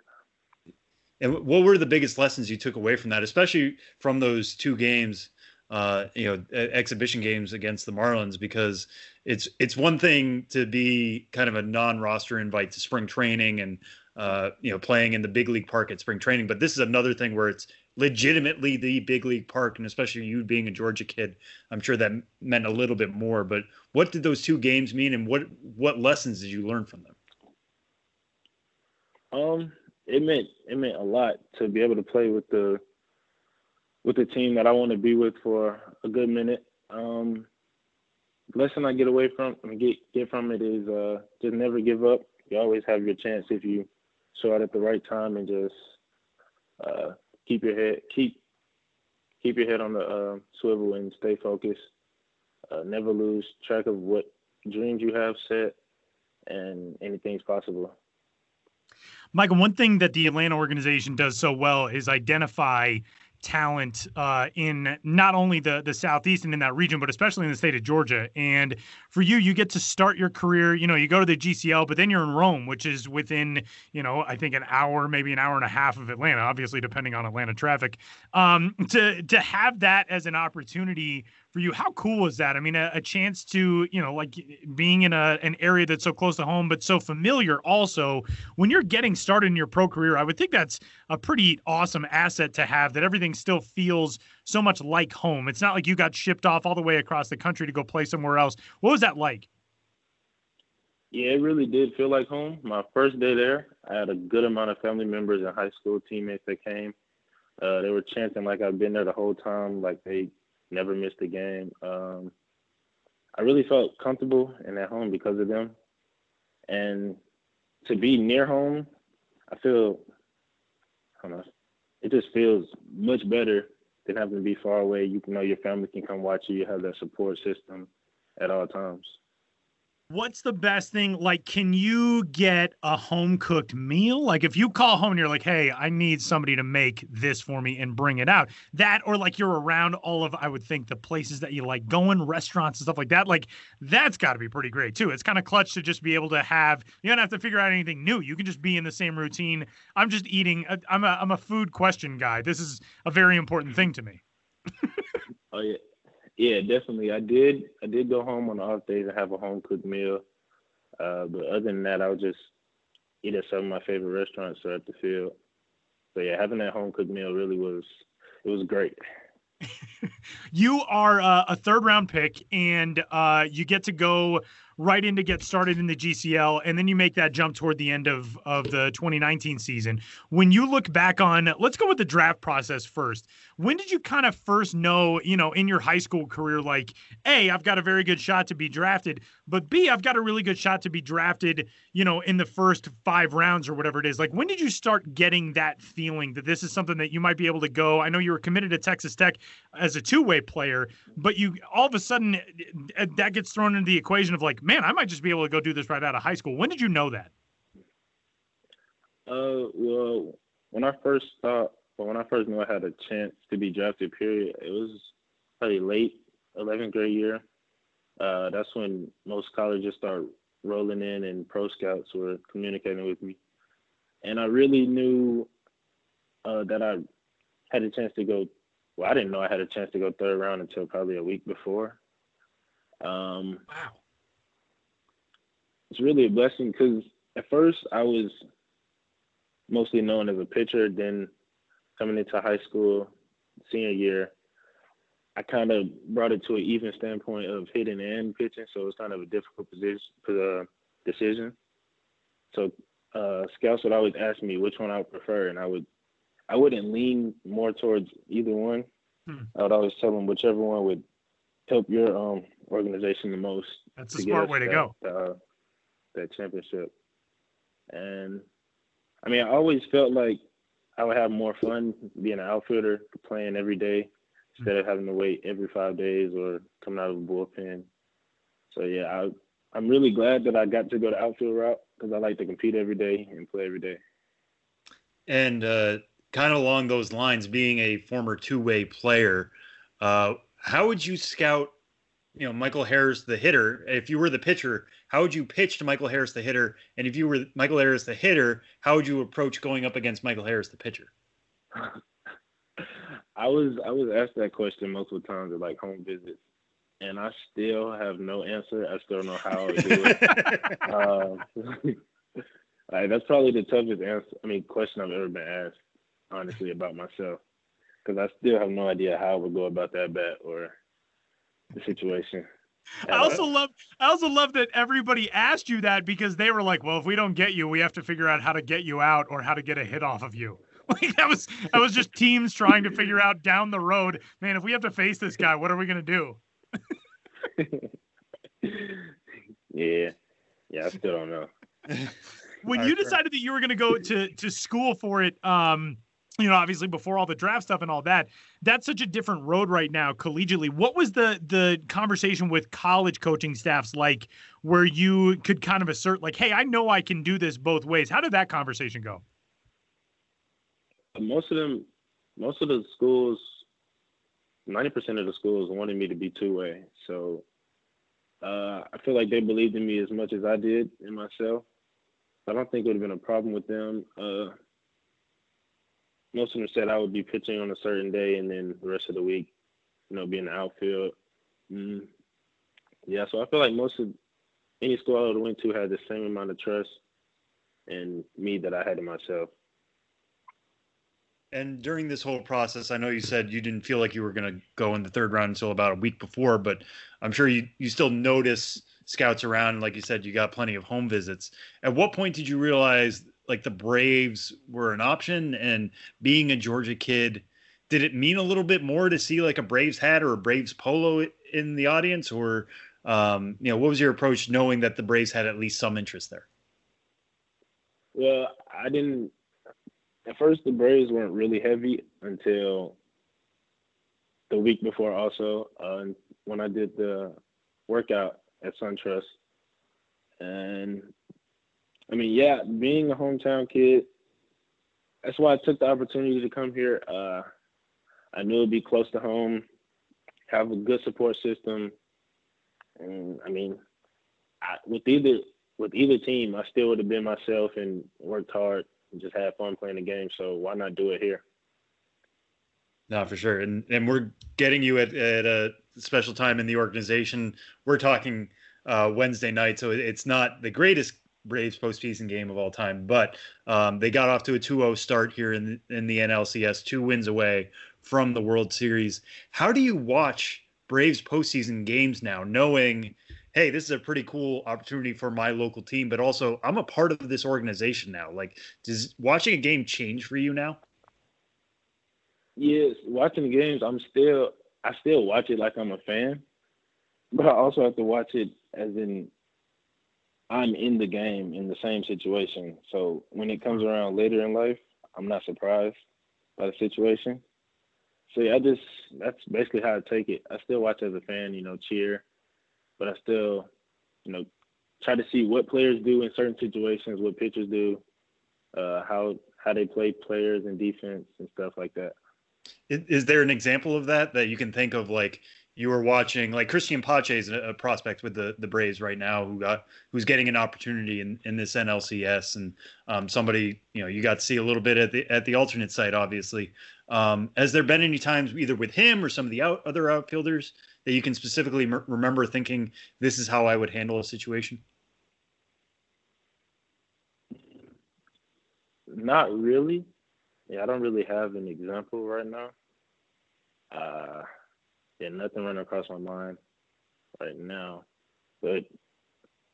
And what were the biggest lessons you took away from that, especially from those two games? Uh, you know, exhibition games against the Marlins, because it's it's one thing to be kind of a non-roster invite to spring training and uh, you know, playing in the big league park at spring training. But this is another thing where it's legitimately the big league park, and especially you being a Georgia kid, I'm sure that meant a little bit more. But what did those two games mean, and what what lessons did you learn from them? Um, it meant it meant a lot to be able to play with the with the team that I want to be with for a good minute. Um, lesson I get away from I mean, get get from it is uh, just never give up. You always have your chance if you show it at the right time and just uh, keep your head keep keep your head on the uh, swivel and stay focused. Uh, never lose track of what dreams you have set, and anything's possible. Michael, one thing that the Atlanta organization does so well is identify talent uh, in not only the the southeast and in that region, but especially in the state of Georgia. And for you, you get to start your career. You know, you go to the GCL, but then you're in Rome, which is within you know I think an hour, maybe an hour and a half of Atlanta, obviously depending on Atlanta traffic. Um, to to have that as an opportunity for you. How cool is that? I mean, a, a, chance to, you know, like being in a, an area that's so close to home, but so familiar also. When you're getting started in your pro career, I would think that's a pretty awesome asset to have that everything still feels so much like home. It's not like you got shipped off all the way across the country to go play somewhere else. What was that like? Yeah, it really did feel like home. My first day there, I had a good amount of family members and high school teammates that came. Uh, they were chanting like I've been there the whole time, like they never missed a game. Um, I really felt comfortable and at home because of them. And to be near home, I feel, I don't know, it just feels much better than having to be far away. You know your family can come watch you. You have that support system at all times what's the best thing? Like can you get a home cooked meal? Like if you call home and you're like hey i need somebody to make this for me and bring it out that or like you're around all of i would think the places that you like going restaurants and stuff like that like that's got to be pretty great too. It's kind of clutch to just be able to have you don't have to figure out anything new. You can just be in the same routine. I'm just eating uh, i'm a i'm a food question guy. This is a very important thing to me. Oh yeah yeah, definitely. I did. I did go home on the off days and have a home cooked meal. Uh, but other than that, I would just eat at some of my favorite restaurants at the field. So yeah, having that home cooked meal really was it was great. you are uh, a third round pick, and uh, you get to go right in to get started in the GCL, and then you make that jump toward the end of of the 2019 season. When you look back on, let's go with the draft process first. When did you kind of first know, you know, in your high school career, like, A, I've got a very good shot to be drafted, but B, I've got a really good shot to be drafted, you know, in the first five rounds or whatever it is. Like, when did you start getting that feeling that this is something that you might be able to go? I know you were committed to Texas Tech as a two way player, but you all of a sudden eh, eh, that gets thrown into the equation of like, man, I might just be able to go do this right out of high school. When did you know that? Uh, well, when I first thought, well, when I first knew I had a chance to be drafted, period, it was probably late 11th grade year. Uh, that's when most colleges start rolling in and pro scouts were communicating with me. And I really knew uh, that I had a chance to go. Well, I didn't know I had a chance to go third round until probably a week before. Um, wow it's really a blessing because at first I was mostly known as a pitcher. Then coming into high school, senior year, I kind of brought it to an even standpoint of hitting and pitching, so it was kind of a difficult position uh, decision. So uh, scouts would always ask me which one I would prefer, and I would I wouldn't lean more towards either one. Hmm. I would always tell them whichever one would help your um, organization the most. That's a smart way to go. Uh, that championship. And I mean, I always felt like I would have more fun being an outfielder, playing every day instead of having to wait every five days or coming out of a bullpen. So yeah, I, I'm really glad that I got to go the outfield route because I like to compete every day and play every day. And uh, kind of along those lines, being a former two-way player, uh, how would you scout you know Michael Harris the hitter, if you were the pitcher, how would you pitch to Michael Harris the hitter? And if you were Michael Harris the hitter, how would you approach going up against Michael Harris the pitcher? I was I was asked that question multiple times at like home visits, and I still have no answer. I still don't know how to do it. um, like, that's probably the toughest answer. I mean, question I've ever been asked, honestly, about myself, because I still have no idea how I would go about that bet or the situation. I also love I also love that everybody asked you that because they were like, well, if we don't get you, we have to figure out how to get you out or how to get a hit off of you. Like that was that was just teams trying to figure out down the road, man, if we have to face this guy, what are we gonna do? yeah. Yeah, I still don't know. when you decided that you were gonna go to to school for it, um, you know, obviously before all the draft stuff and all that, that's such a different road right now collegiately. What was the the conversation with college coaching staffs like where you could kind of assert like, "Hey, I know I can do this both ways." How did that conversation go? Most of them most of the schools 90% of the schools wanted me to be two-way. So uh, I feel like they believed in me as much as I did in myself. I don't think it would have been a problem with them. Uh, most of them said I would be pitching on a certain day and then the rest of the week, you know, be in the outfield. Mm. Yeah, so I feel like most of any school I would went to had the same amount of trust in me that I had in myself. And during this whole process, I know you said you didn't feel like you were going to go in the third round until about a week before, but I'm sure you, you still notice scouts around. Like you said, you got plenty of home visits. At what point did you realize like the Braves were an option and being a Georgia kid, did it mean a little bit more to see like a Braves hat or a Braves polo in the audience or um, you know, what was your approach knowing that the Braves had at least some interest there? Well, I didn't at first the Braves weren't really heavy until the week before also uh, when I did the workout at SunTrust. And I mean, yeah, being a hometown kid, that's why I took the opportunity to come here. Uh, I knew it'd be close to home, have a good support system, and I mean, I, with either with either team, I still would have been myself and worked hard and just had fun playing the game. So why not do it here? No, for sure. And and we're getting you at, at a special time in the organization. We're talking uh, Wednesday night, so it's not the greatest Braves postseason game of all time, but um, they got off to a 2-0 start here in the, in the NLCS, two wins away from the World Series. How do you watch Braves postseason games now, knowing, hey, this is a pretty cool opportunity for my local team, but also I'm a part of this organization now. Like, does watching a game change for you now? Yes, watching the games, I'm still I still watch it like I'm a fan, but I also have to watch it as in I'm in the game in the same situation. So when it comes around later in life, I'm not surprised by the situation. So yeah, I just that's basically how I take it. I still watch as a fan, you know, cheer, but I still, you know, try to see what players do in certain situations, what pitchers do, uh, how how they play players and defense and stuff like that. Is, is, there an example of that that you can think of? Like you were watching, like Cristian Pache is a, prospect with the the Braves right now, who got who's getting an opportunity in, in this NLCS, and um, somebody you know you got to see a little bit at the at the alternate site, obviously. Um, has there been any times either with him or some of the out, other outfielders that you can specifically m- remember thinking this is how I would handle a situation? Not really. Yeah, I don't really have an example right now. Uh, yeah, nothing running across my mind right now. But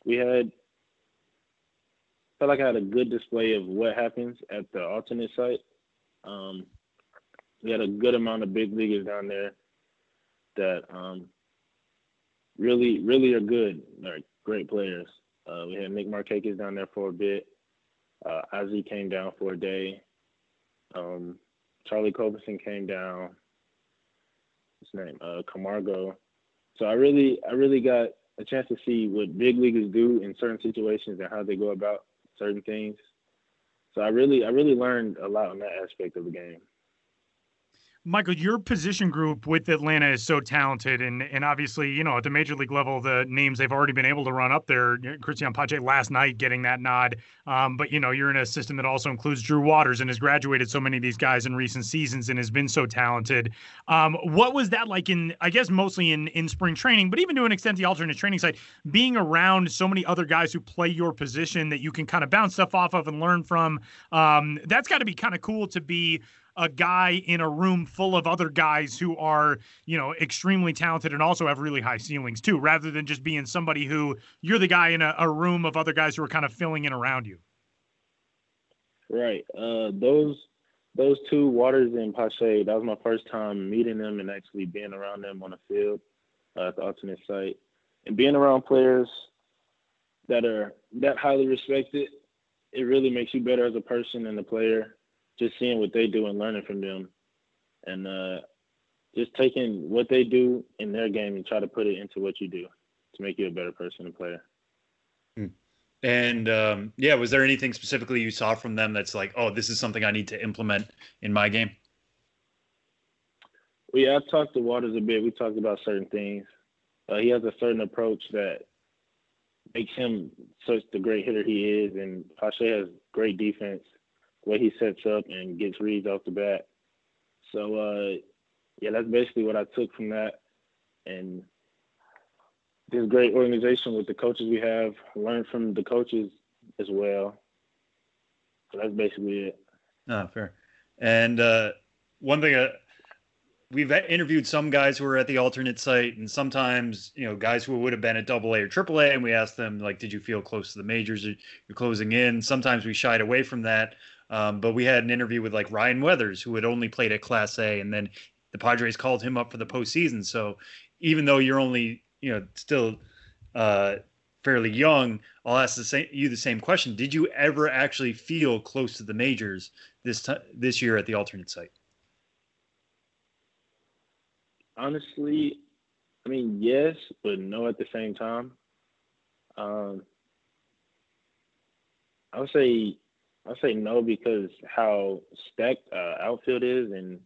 we had felt like I had a good display of what happens at the alternate site. Um, we had a good amount of big leaguers down there that um, really, really are good, like great players. Uh, we had Nick Markakis down there for a bit. Uh, Ozzie came down for a day. Um, Charlie Culberson came down. Name, uh, Camargo. So I really, I really got a chance to see what big leaguers do in certain situations and how they go about certain things. So I really, I really learned a lot on that aspect of the game. Michael, your position group with Atlanta is so talented, and and obviously, you know, at the major league level, the names they've already been able to run up there. Cristian Pache last night getting that nod, um, but you know, you're in a system that also includes Drew Waters and has graduated so many of these guys in recent seasons and has been so talented. Um, what was that like in? I guess mostly in in spring training, but even to an extent, the alternate training side, being around so many other guys who play your position that you can kind of bounce stuff off of and learn from. Um, that's got to be kind of cool to be a guy in a room full of other guys who are, you know, extremely talented and also have really high ceilings too, rather than just being somebody who you're the guy in a, a room of other guys who are kind of filling in around you. Right. Uh, those those two Waters and Pache, that was my first time meeting them and actually being around them on the field uh, at the alternate site, and being around players that are that highly respected. It really makes you better as a person and a player just seeing what they do and learning from them, and uh, just taking what they do in their game and try to put it into what you do to make you a better person and player. Hmm. And um, yeah, was there anything specifically you saw from them that's like, oh, this is something I need to implement in my game? Well, yeah, I talked to Waters a bit. We talked about certain things. Uh, he has a certain approach that makes him such the great hitter he is, and Pache has great defense way he sets up and gets reads off the bat. So uh, yeah, that's basically what I took from that. And this great organization with the coaches we have, learn from the coaches as well. So that's basically it. Oh, fair. And uh, one thing, uh, we've interviewed some guys who were at the alternate site, and sometimes you know guys who would have been at Double A or Triple A, and we asked them like, "Did you feel close to the majors? You're closing in." Sometimes we shied away from that, um, but we had an interview with like Ryan Weathers, who had only played at Class A, and then the Padres called him up for the postseason. So even though you're only you know still uh, fairly young, I'll ask the same, you the same question: Did you ever actually feel close to the majors this t- this year at the alternate site? Honestly, I mean yes, but no at the same time. Um, I would say I say no because how stacked uh, outfield is, and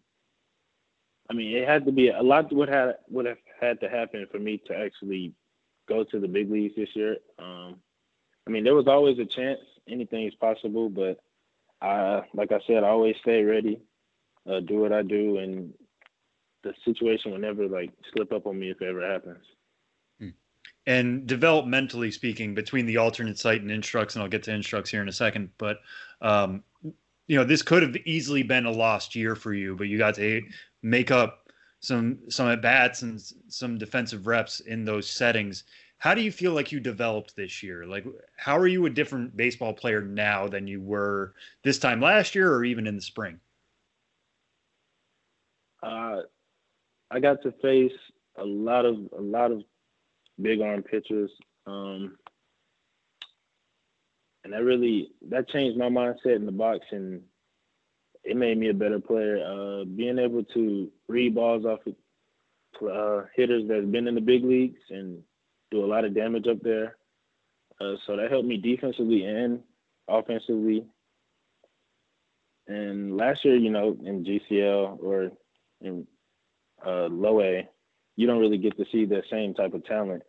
I mean it had to be a lot would have would have had to happen for me to actually go to the big leagues this year. Um, I mean, there was always a chance. Anything is possible, but I, like I said, I always stay ready, uh, do what I do, and the situation will never like slip up on me if it ever happens. And developmentally speaking, between the alternate site and Instructs, and I'll get to Instructs here in a second, but um, you know, this could have easily been a lost year for you, but you got to make up some some at bats and some defensive reps in those settings. How do you feel like you developed this year? Like, how are you a different baseball player now than you were this time last year, or even in the spring? Uh, I got to face a lot of a lot of big arm pitchers, um, and that really that changed my mindset in the box and it made me a better player. Uh, being able to read balls off of uh, hitters that's been in the big leagues and do a lot of damage up there. Uh, so that helped me defensively and offensively. And last year, you know, in GCL or in uh, low A, you don't really get to see that same type of talent.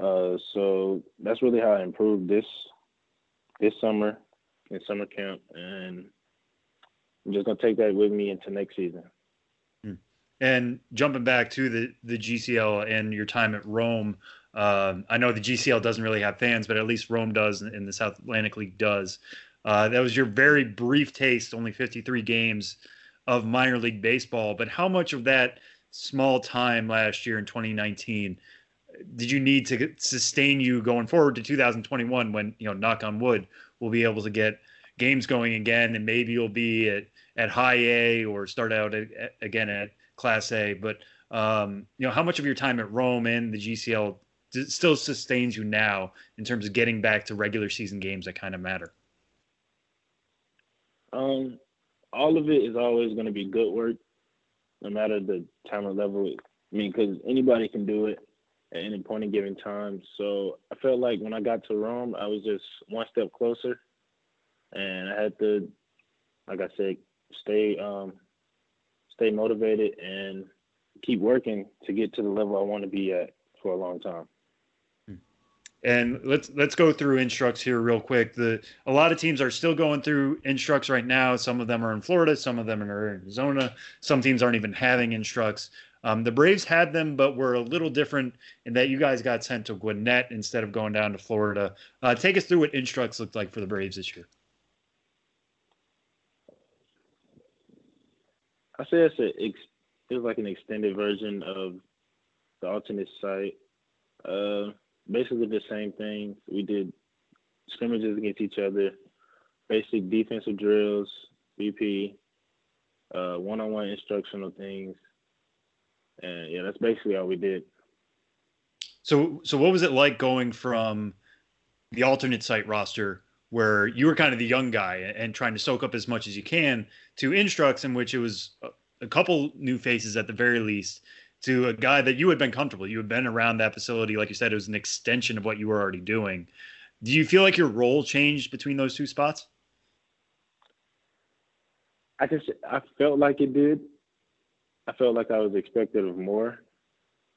Uh, so that's really how I improved this this summer in summer camp, and I'm just gonna take that with me into next season. Hmm. And jumping back to the the GCL and your time at Rome, um, I know the GCL doesn't really have fans, but at least Rome does, and the South Atlantic League does. Uh, that was your very brief taste, only 53 games of minor league baseball. But how much of that small time last year in 2019 did you need to sustain you going forward to 2021 when you know knock on wood we'll be able to get games going again and maybe you'll be at at high A or start out at, at, again at Class A. But um, you know, how much of your time at Rome and the GCL still sustains you now in terms of getting back to regular season games that kind of matter? Um, all of it is always going to be good work, no matter the talent level. I mean, because anybody can do it at any point in given time. So I felt like when I got to Rome, I was just one step closer, and I had to, like I said, stay um, stay motivated and keep working to get to the level I want to be at for a long time. And let's let's go through instructs here real quick. The a lot of teams are still going through instructs right now. Some of them are in Florida, some of them are in Arizona. Some teams aren't even having instructs. Um, the Braves had them, but were a little different in that you guys got sent to Gwinnett instead of going down to Florida. Uh, take us through what instructs looked like for the Braves this year. I say it's a it's like an extended version of the alternate site. Uh, basically the same thing. We did scrimmages against each other, basic defensive drills, BP, uh, one-on-one instructional things, and yeah, that's basically all we did. So, so what was it like going from the alternate site roster where you were kind of the young guy and trying to soak up as much as you can to instructs in which it was a couple new faces at the very least to a guy that you had been comfortable you had been around that facility like you said it was an extension of what you were already doing. Do you feel like your role changed between those two spots? I just i felt like it did. I felt like i was expected of more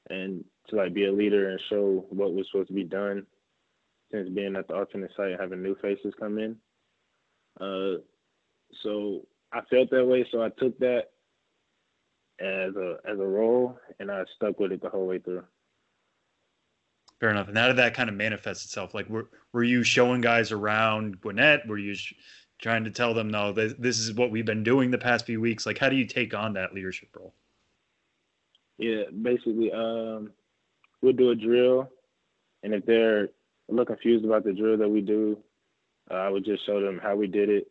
and to like be a leader and show what was supposed to be done since being at the alternate site, having new faces come in. Uh, so I felt that way, so I took that as a as a role, and I stuck with it the whole way through. Fair enough. And how did that kind of manifest itself? Like, were were you showing guys around Gwinnett? Were you sh- trying to tell them, no, this, this is what we've been doing the past few weeks? Like, how do you take on that leadership role? Yeah, basically, um, we'll do a drill, and if they're a little confused about the drill that we do, uh, I would just show them how we did it,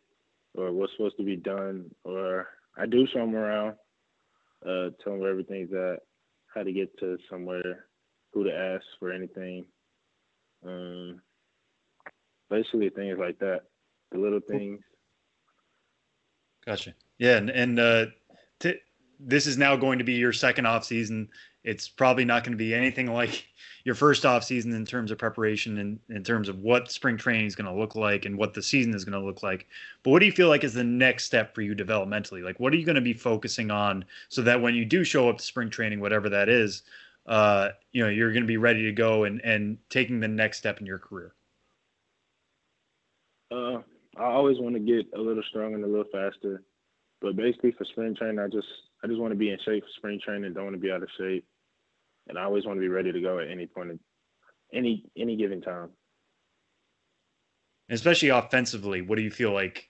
or what's supposed to be done, or I do show them around, uh, tell them where everything's at, how to get to somewhere, who to ask for anything. Um, basically things like that, the little things. Gotcha. Yeah, and and uh, t- this is now going to be your second off season. It's probably not going to be anything like your first off season in terms of preparation and in terms of what spring training is going to look like and what the season is going to look like. But what do you feel like is the next step for you developmentally? Like, what are you going to be focusing on so that when you do show up to spring training, whatever that is, uh, you know, you're going to be ready to go and and taking the next step in your career? Uh, I always want to get a little stronger and a little faster, but basically for spring training, I just I just want to be in shape for spring training. Don't want to be out of shape, and I always want to be ready to go at any point, of, any any given time. Especially offensively, what do you feel like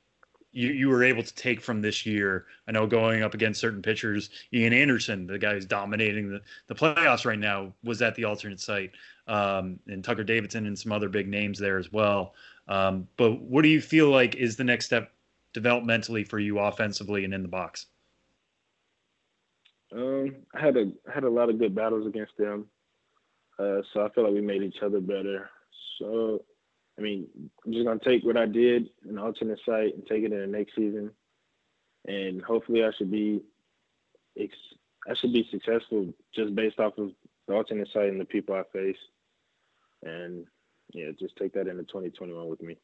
you, you were able to take from this year? I know going up against certain pitchers, Ian Anderson, the guy who's dominating the, the playoffs right now, was at the alternate site, um, and Tucker Davidson and some other big names there as well. Um, but what do you feel like is the next step developmentally for you offensively and in the box? Um, I had a had a lot of good battles against them, uh, so I feel like we made each other better. So, I mean, I'm just gonna take what I did in the alternate site and take it in the next season, and hopefully I should be, I should be successful just based off of the alternate site and the people I face, and yeah, just take that into 2021 with me.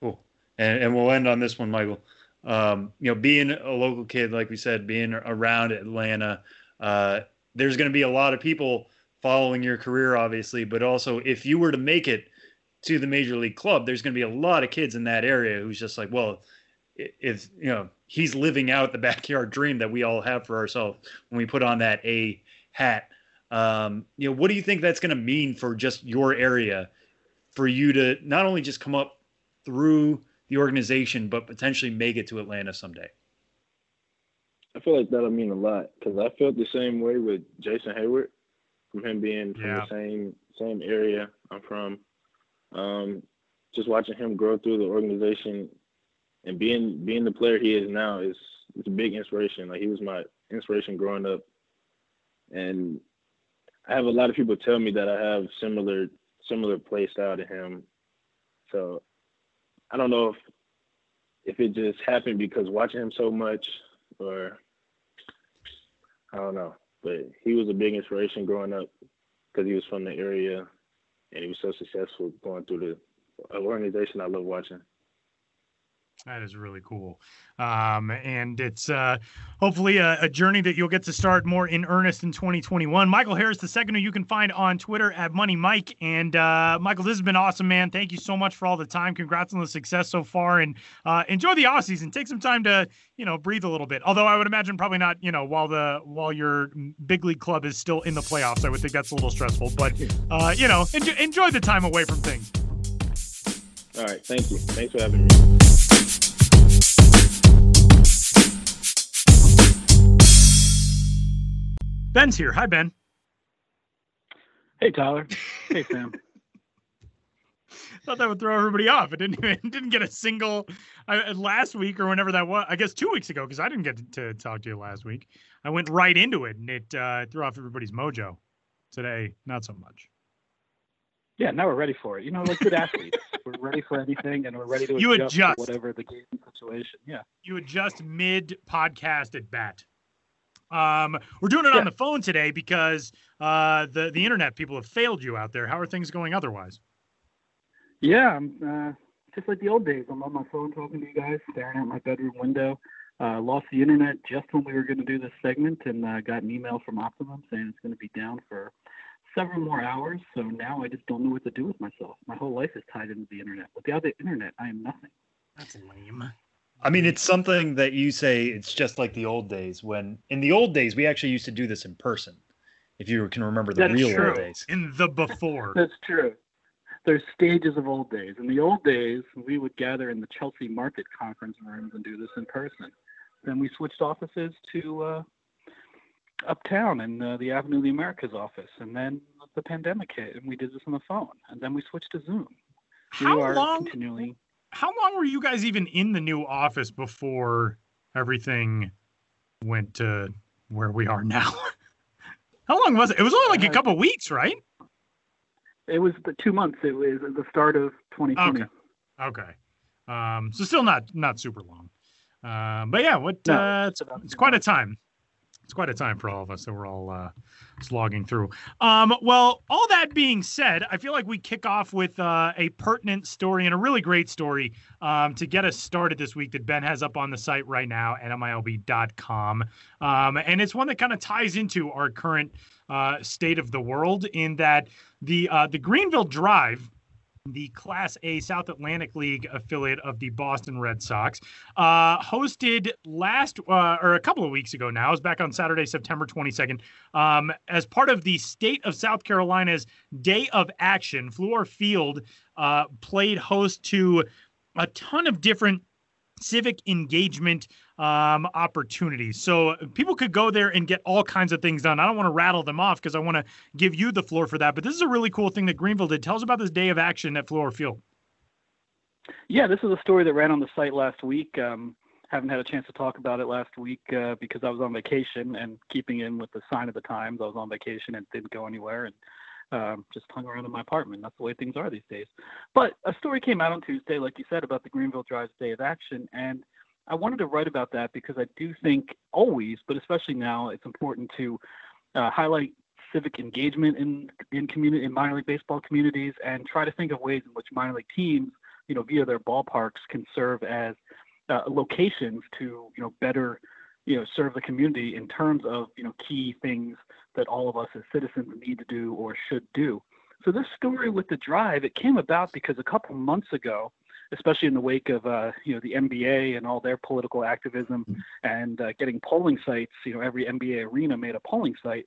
Cool. And, and we'll end on this one, Michael. Um, you know, being a local kid, like we said, being around Atlanta, uh, there's going to be a lot of people following your career, obviously, but also if you were to make it to the major league club, there's going to be a lot of kids in that area who's just like, well, if you know, he's living out the backyard dream that we all have for ourselves when we put on that A hat. Um, you know, what do you think that's going to mean for just your area for you to not only just come up through the organization, but potentially make it to Atlanta someday? I feel like that'll mean a lot because I felt the same way with Jason Heyward from him being from yeah. the same same area I'm from. Um, just watching him grow through the organization and being being the player he is now is it's a big inspiration. Like he was my inspiration growing up, and I have a lot of people tell me that I have similar similar play style to him. So I don't know if if it just happened because watching him so much or I don't know. But he was a big inspiration growing up because he was from the area and he was so successful going through the organization I love watching. That is really cool. Um, and it's uh, hopefully a, a, journey that you'll get to start more in earnest in 2021. Michael Harris, the second who you can find on Twitter at Money Mike. And uh, Michael, this has been awesome, man. Thank you so much for all the time. Congrats on the success so far. And uh, enjoy the off season. Take some time to, you know, breathe a little bit. Although I would imagine probably not, you know, while the while your big league club is still in the playoffs. I would think that's a little stressful. But, uh, you know, enjoy, enjoy the time away from things. All right. Thank you. Thanks for having me. Ben's here. Hi, Ben. Hey, Tyler. Hey, Sam. Thought that would throw everybody off. It didn't. It didn't get a single last week or whenever that was. I guess two weeks ago because I didn't get to, to, talk to you last week. I went right into it and it uh, threw off everybody's mojo. Today, not so much. Yeah, now we're ready for it. You know, like good athletes, we're ready for anything, and we're ready to you adjust, adjust. whatever the game situation. Yeah, you adjust mid podcast at bat. Um, we're doing it yeah. on the phone today because uh, the the internet people have failed you out there. How are things going otherwise? Yeah, I'm uh, just like the old days. I'm on my phone talking to you guys, staring at my bedroom window. Uh, lost the internet just when we were going to do this segment, and uh, got an email from Optimum saying it's going to be down for several more hours. So now I just don't know what to do with myself. My whole life is tied into the internet. Without the internet, I am nothing. That's lame. I mean, it's something that you say it's just like the old days when in the old days we actually used to do this in person. If you can remember the real true. old days. In the before. That's true. There's stages of old days. In the old days, we would gather in the Chelsea Market conference rooms and do this in person. Then we switched offices to uh, uptown in uh, the Avenue of the Americas office, and then the pandemic hit, and we did this on the phone, and then we switched to Zoom. How long? Continually. How long were you guys even in the new office before everything went to where we are now? how long was it? It was only like a uh, couple weeks, right? It was the two months. It was the start of 2020. Okay. Okay. Um, so still not not super long. Um, but yeah, what no, uh, it's, it's quite a time it's quite a time for all of us that we're all uh, slogging through. Um, well, all that being said, I feel like we kick off with uh, a pertinent story and a really great story um, to get us started this week that Ben has up on the site right now at MILB.com. Um, and it's one that kind of ties into our current uh, state of the world in that the uh, the Greenville Drive the Class A South Atlantic League affiliate of the Boston Red Sox, uh, hosted last uh, or a couple of weeks ago now. It was back on Saturday, September 22nd, um, as part of the state of South Carolina's Day of Action. Fluor Field uh, played host to a ton of different civic engagement um, opportunities. So people could go there and get all kinds of things done. I don't want to rattle them off because I want to give you the floor for that. But this is a really cool thing that Greenville did. Tell us about this day of action at Fluor Field. Yeah, this is a story that ran on the site last week. Um, haven't had a chance to talk about it last week uh, because I was on vacation and keeping in with the sign of the times. I was on vacation and didn't go anywhere and um, just hung around in my apartment. That's the way things are these days. But a story came out on Tuesday, like you said, about the Greenville Drives Day of Action, and I wanted to write about that because I do think always, but especially now, it's important to uh, highlight civic engagement in in community in minor league baseball communities and try to think of ways in which minor league teams, you know, via their ballparks, can serve as uh, locations to you know better you know serve the community in terms of you know key things that all of us as citizens need to do or should do. So this story with the drive, it came about because a couple months ago, especially in the wake of uh, you know the NBA and all their political activism mm-hmm. and uh, getting polling sites. You know, every NBA arena made a polling site.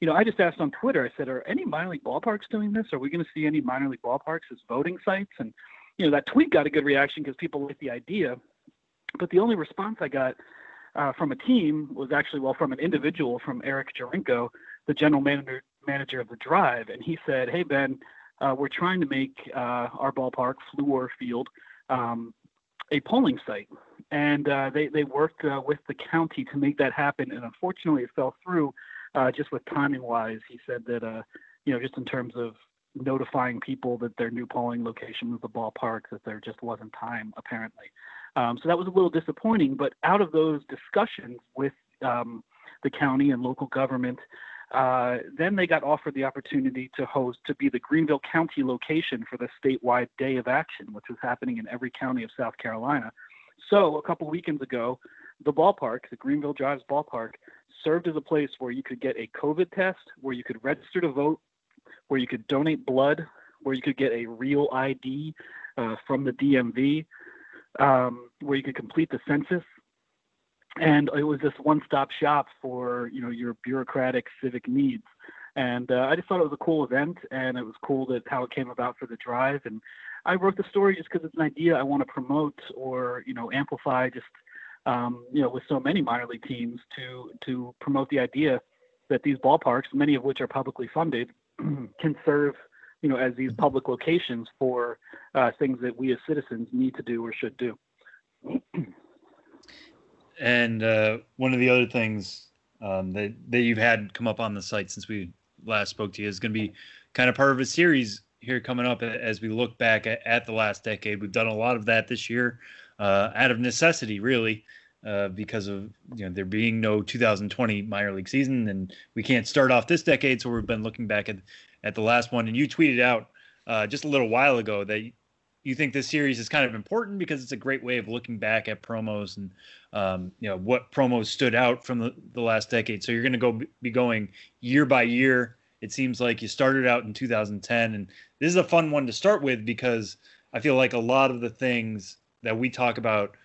You know, I just asked on Twitter. I said, "Are any minor league ballparks doing this? Are we going to see any minor league ballparks as voting sites?" And you know, that tweet got a good reaction because people liked the idea. But the only response I got uh, from a team was actually well from an individual from Eric Jarinko, the general manager manager of the Drive, and he said, "Hey Ben." uh, we're trying to make uh, our ballpark, Fluor Field, um, a polling site. And uh, they, they worked with the county to make that happen. And unfortunately, it fell through just with timing wise. He said that, uh, you know, just in terms of notifying people that their new polling location was the ballpark, that there just wasn't time, apparently. Um, so that was a little disappointing. But out of those discussions with um, the county and local government, uh, then they got offered the opportunity to host to be the Greenville County location for the statewide Day of Action, which was happening in every county of South Carolina. So a couple weekends ago, the ballpark, the Greenville Drives ballpark, served as a place where you could get a COVID test, where you could register to vote, where you could donate blood, where you could get a real ID uh, from the DMV, um, where you could complete the census, and it was this one-stop shop for you know your bureaucratic civic needs. And uh, i just thought it was a cool event and it was cool that how it came about for the drive. And i wrote the story just because it's an idea i want to promote or you know amplify just um, you know with so many minor league teams to to promote the idea that these ballparks many of which are publicly funded can serve you know as these public locations for uh, things that we as citizens need to do or should do And uh, one of the other things um, that that you've had come up on the site since we last spoke to you is going to be kind of part of a series here coming up as we look back at, at the last decade. We've done a lot of that this year uh, out of necessity, really. Uh, because of you know there being no 2020 minor league season, and we can't start off this decade, so we've been looking back at at the last one. And you tweeted out uh, just a little while ago that you think this series is kind of important because it's a great way of looking back at promos and um, you know what promos stood out from the, the last decade. So you're going to go be going year by year. It seems like you started out in 2010, and this is a fun one to start with because I feel like a lot of the things that we talk about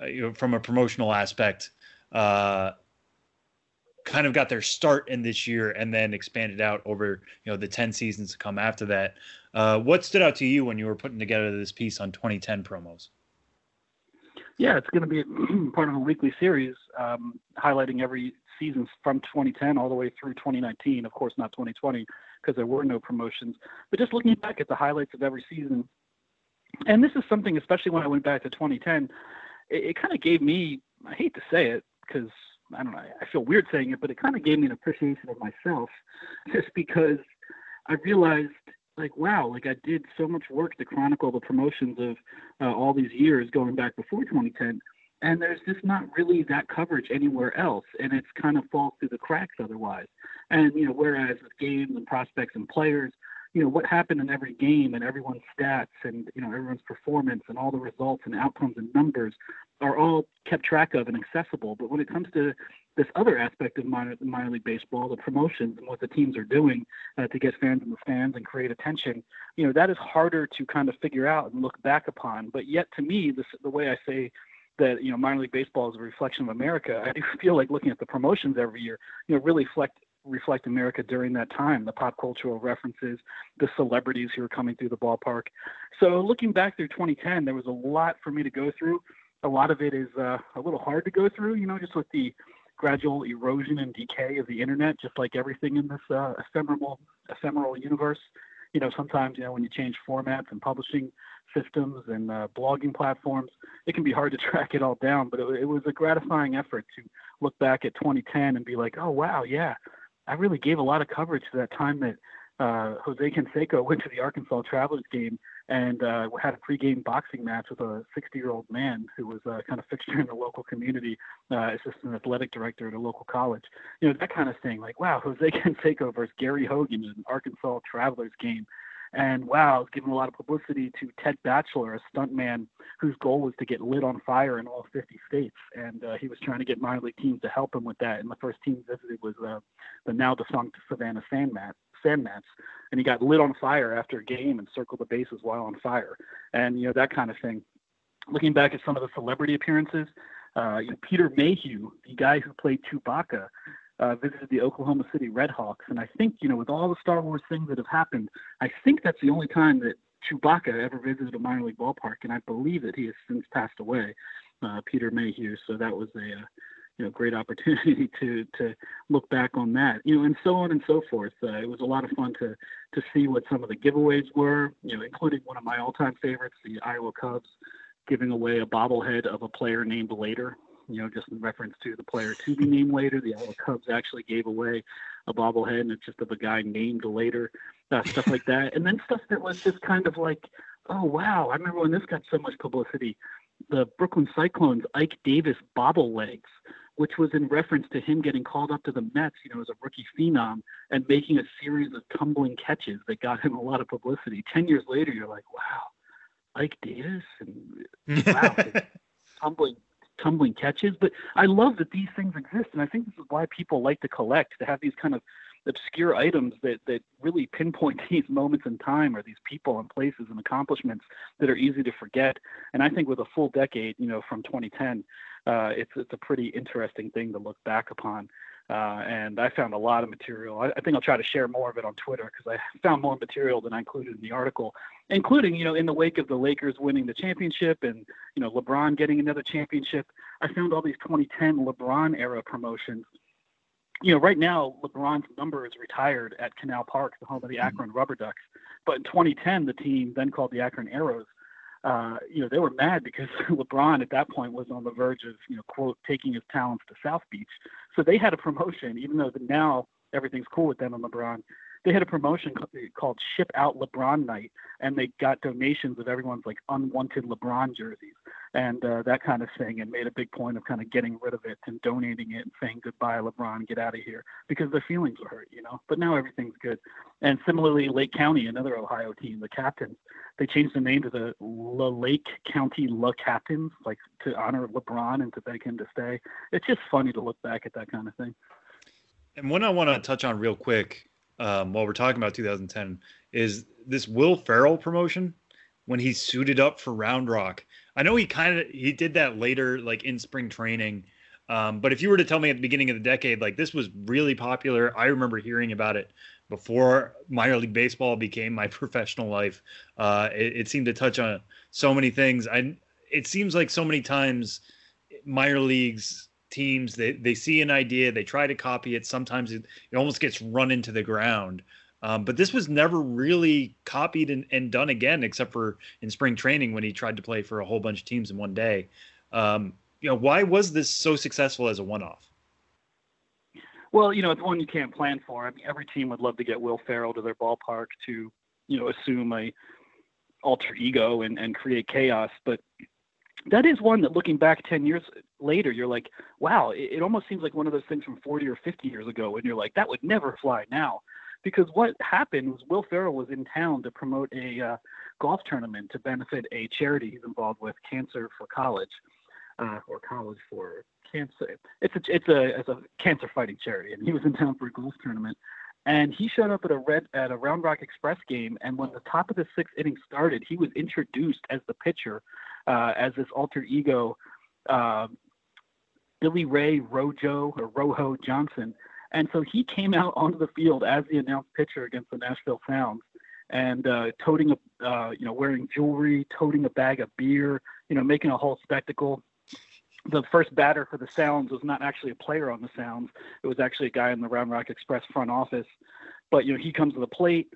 uh, you know, from a promotional aspect uh, kind of got their start in this year and then expanded out over you know the 10 seasons to come after that uh, what stood out to you when you were putting together this piece on 2010 promos Yeah, it's going to be part of a weekly series um, highlighting every season from 2010 all the way through 2019. Of course, not 2020 because there were no promotions, but just looking back at the highlights of every season. And this is something, especially when I went back to 2010, it, it kind of gave me, I hate to say it because I don't know, I feel weird saying it, but it kind of gave me an appreciation of myself just because I realized like wow like i did so much work to chronicle the promotions of uh, all these years going back before 2010 and there's just not really that coverage anywhere else and it's kind of falls through the cracks otherwise. And you know whereas with games and prospects and players you know what happened in every game and everyone's stats and you know everyone's performance and all the results and outcomes and numbers are all kept track of and accessible but when it comes to this other aspect of minor, minor league baseball, the promotions and what the teams are doing uh, to get fans in the stands and create attention, you know, that is harder to kind of figure out and look back upon. But yet, to me, this, the way I say that you know minor league baseball is a reflection of America, I do feel like looking at the promotions every year, you know, really reflect reflect America during that time, the pop cultural references, the celebrities who were coming through the ballpark. So looking back through 2010, there was a lot for me to go through. A lot of it is uh, a little hard to go through, you know, just with the gradual erosion and decay of the internet, just like everything in this uh, ephemeral ephemeral universe. You know, sometimes you know when you change formats and publishing systems and uh, blogging platforms, it can be hard to track it all down. But it, it was a gratifying effort to look back at 2010 and be like, oh wow, yeah, I really gave a lot of coverage to that time that uh, Jose Canseco went to the Arkansas Travelers game and uh, had a pregame boxing match with a 60-year-old man who was uh, kind of fixture in the local community, uh, assistant athletic director at a local college. You know that kind of thing. Like, wow, Jose Canseco versus Gary Hogan in an Arkansas Travelers game. And wow, it's given a lot of publicity to Ted Batchelor, a stuntman whose goal was to get lit on fire in all 50 states. And uh, he was trying to get minor league teams to help him with that. And the first team visited was uh, the now defunct Savannah Sand Gnat, Sandmats, and he got lit on fire after a game and circled the bases while on fire, and you know that kind of thing. Looking back at some of the celebrity appearances, uh, you know, Peter Mayhew, the guy who played Chewbacca, uh, visited the Oklahoma City Redhawks, and I think you know with all the Star Wars things that have happened, I think that's the only time that Chewbacca ever visited a minor league ballpark, and I believe that he has since passed away, uh, Peter Mayhew. So that was a uh, you know great opportunity to to look back on that you know and so on and so forth. Uh, it was a lot of fun to to see what some of the giveaways were you know including one of my all-time favorites the iowa cubs giving away a bobblehead of a player named later you know just in reference to the player to be named later the iowa cubs actually gave away a bobblehead and it's just of a guy named later uh, stuff like that and then stuff that was just kind of like oh wow i remember when this got so much publicity the Brooklyn Cyclones Ike Davis bobble legs which was in reference to him getting called up to the Mets, you know, as a rookie phenom and making a series of tumbling catches that got him a lot of publicity. Ten years later, you're like, wow, Ike Davis and wow, tumbling tumbling catches. But I love that these things exist, and I think this is why people like to collect to have these kind of obscure items that that really pinpoint these moments in time or these people and places and accomplishments that are easy to forget. And I think with a full decade, you know, from 2010 uh, it's it's a pretty interesting thing to look back upon. Uh, and I found a lot of material. I, I, think I'll try to share more of it on Twitter because I found more material than I included in the article, including you know in the wake of the Lakers winning the championship and you know LeBron getting another championship. I found all these 2010 LeBron era promotions. You know, right now LeBron's number is retired at Canal Park, the home of the mm-hmm. Akron Rubber Ducks. But in 2010, the team then called the Akron Aeros uh, you know, they were mad because LeBron at that point was on the verge of, you know, quote, taking his talents to South Beach. So they had a promotion, even though now everything's cool with them and LeBron they had a promotion called Ship Out LeBron Night, and they got donations of everyone's like unwanted LeBron jerseys and uh, that kind of thing, and made a big point of kind of getting rid of it and donating it and saying goodbye LeBron, get out of here because their feelings were hurt, you know. But now everything's good. And similarly, Lake County, another Ohio team, the Captains, they changed the name to the La Lake County La Captains, like to honor LeBron and to beg him to stay. It's just funny to look back at that kind of thing. And one I want to touch on real quick um, while we're talking about 2010 is this Will Ferrell promotion when he suited up for Round Rock. I know he kind of he did that later, like in spring training. Um, but if you were to tell me at the beginning of the decade, like this was really popular, I remember hearing about it before minor league baseball became my professional life. Uh, it, it, seemed to touch on so many things. I it seems like so many times minor leagues teams they, they see an idea they try to copy it sometimes it, it almost gets run into the ground um, but this was never really copied and, and, done again except for in spring training when he tried to play for a whole bunch of teams in one day. Um, you know why was this so successful as a one-off? Well you know it's one you can't plan for. I mean every team would love to get will ferrell to their ballpark to you know assume a alter ego and, and create chaos. But that is one that looking back 10 years later you're like wow it, it, almost seems like one of those things from 40 or 50 years ago and you're like that would never fly now because what happened was will ferrell was in town to promote a uh, golf tournament to benefit a charity he's involved with cancer for college uh, or college for cancer. It's a it's a it's a cancer fighting charity and he was in town for a golf tournament. And he showed up at a red at a Round Rock Express game, and when the top of the sixth inning started, he was introduced as the pitcher, uh, as this alter ego, uh, Billy Ray Rojo or Rojo Johnson, and so he came out onto the field as the announced pitcher against the Nashville Sounds, and uh, toting a, uh, you know, wearing jewelry, toting a bag of beer, you know, making a whole spectacle the first batter for the Sounds was not actually a player on the Sounds. It was actually a guy in the Round Rock Express front office. But you know, he comes to the plate.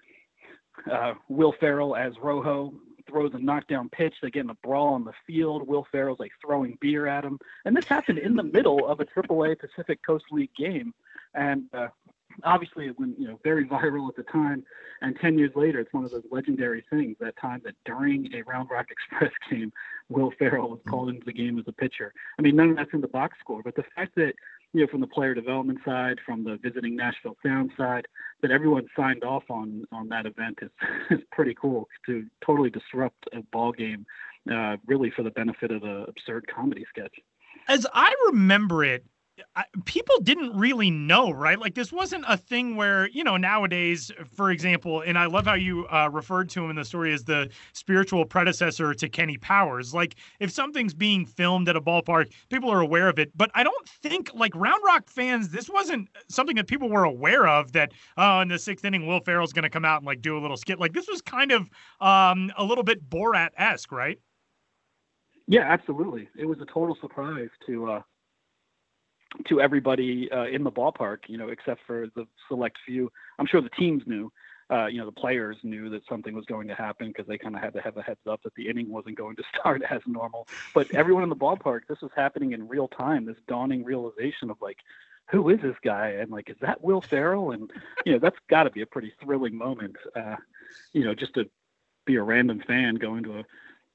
Uh, Will Ferrell as Rojo throws a knockdown pitch. They get in a brawl on the field. Will Ferrell's like throwing beer at him, and this happened in the middle of a AAA Pacific Coast League game. And uh, obviously it went you know very viral at the time and 10 years later it's one of those legendary things that time that during a round rock express game will ferrell was called into the game as a pitcher. I mean none of that's in the box score but the fact that you know from the player development side from the visiting nashville sound side that everyone signed off on on that event is is pretty cool to totally disrupt a ball game uh, really for the benefit of the absurd comedy sketch. As I remember it, I, people didn't really know, right? Like this wasn't a thing where you know nowadays, for example, and I love how you uh, referred to him in the story as the spiritual predecessor to Kenny Powers. Like if something's being filmed at a ballpark, people are aware of it. But I don't think like Round Rock fans, this wasn't something that people were aware of. That oh, in the sixth inning, Will Ferrell's going to come out and like do a little skit. Like this was kind of um, a little bit Borat esque, right? Yeah, absolutely. It was a total surprise to. Uh to everybody uh, in the ballpark, you know, except for the select few. I'm sure the teams knew, uh, you know, the players knew that something was going to happen because they kind of had to have a heads up that the inning wasn't going to start as normal. But everyone in the ballpark, this was happening in real time. This dawning realization of like, who is this guy? And like, is that Will Ferrell? And you know, that's got to be a pretty thrilling moment. Uh, you know, just to be a random fan going to a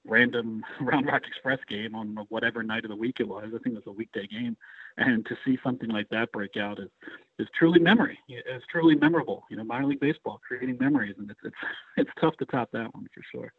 random Round Rock Express game on whatever night of the week it was. I think it was a weekday game, and to see something like that break out is is truly memory. It's truly memorable. You know, minor league baseball creating memories, and it's it's it's tough to top that one for sure.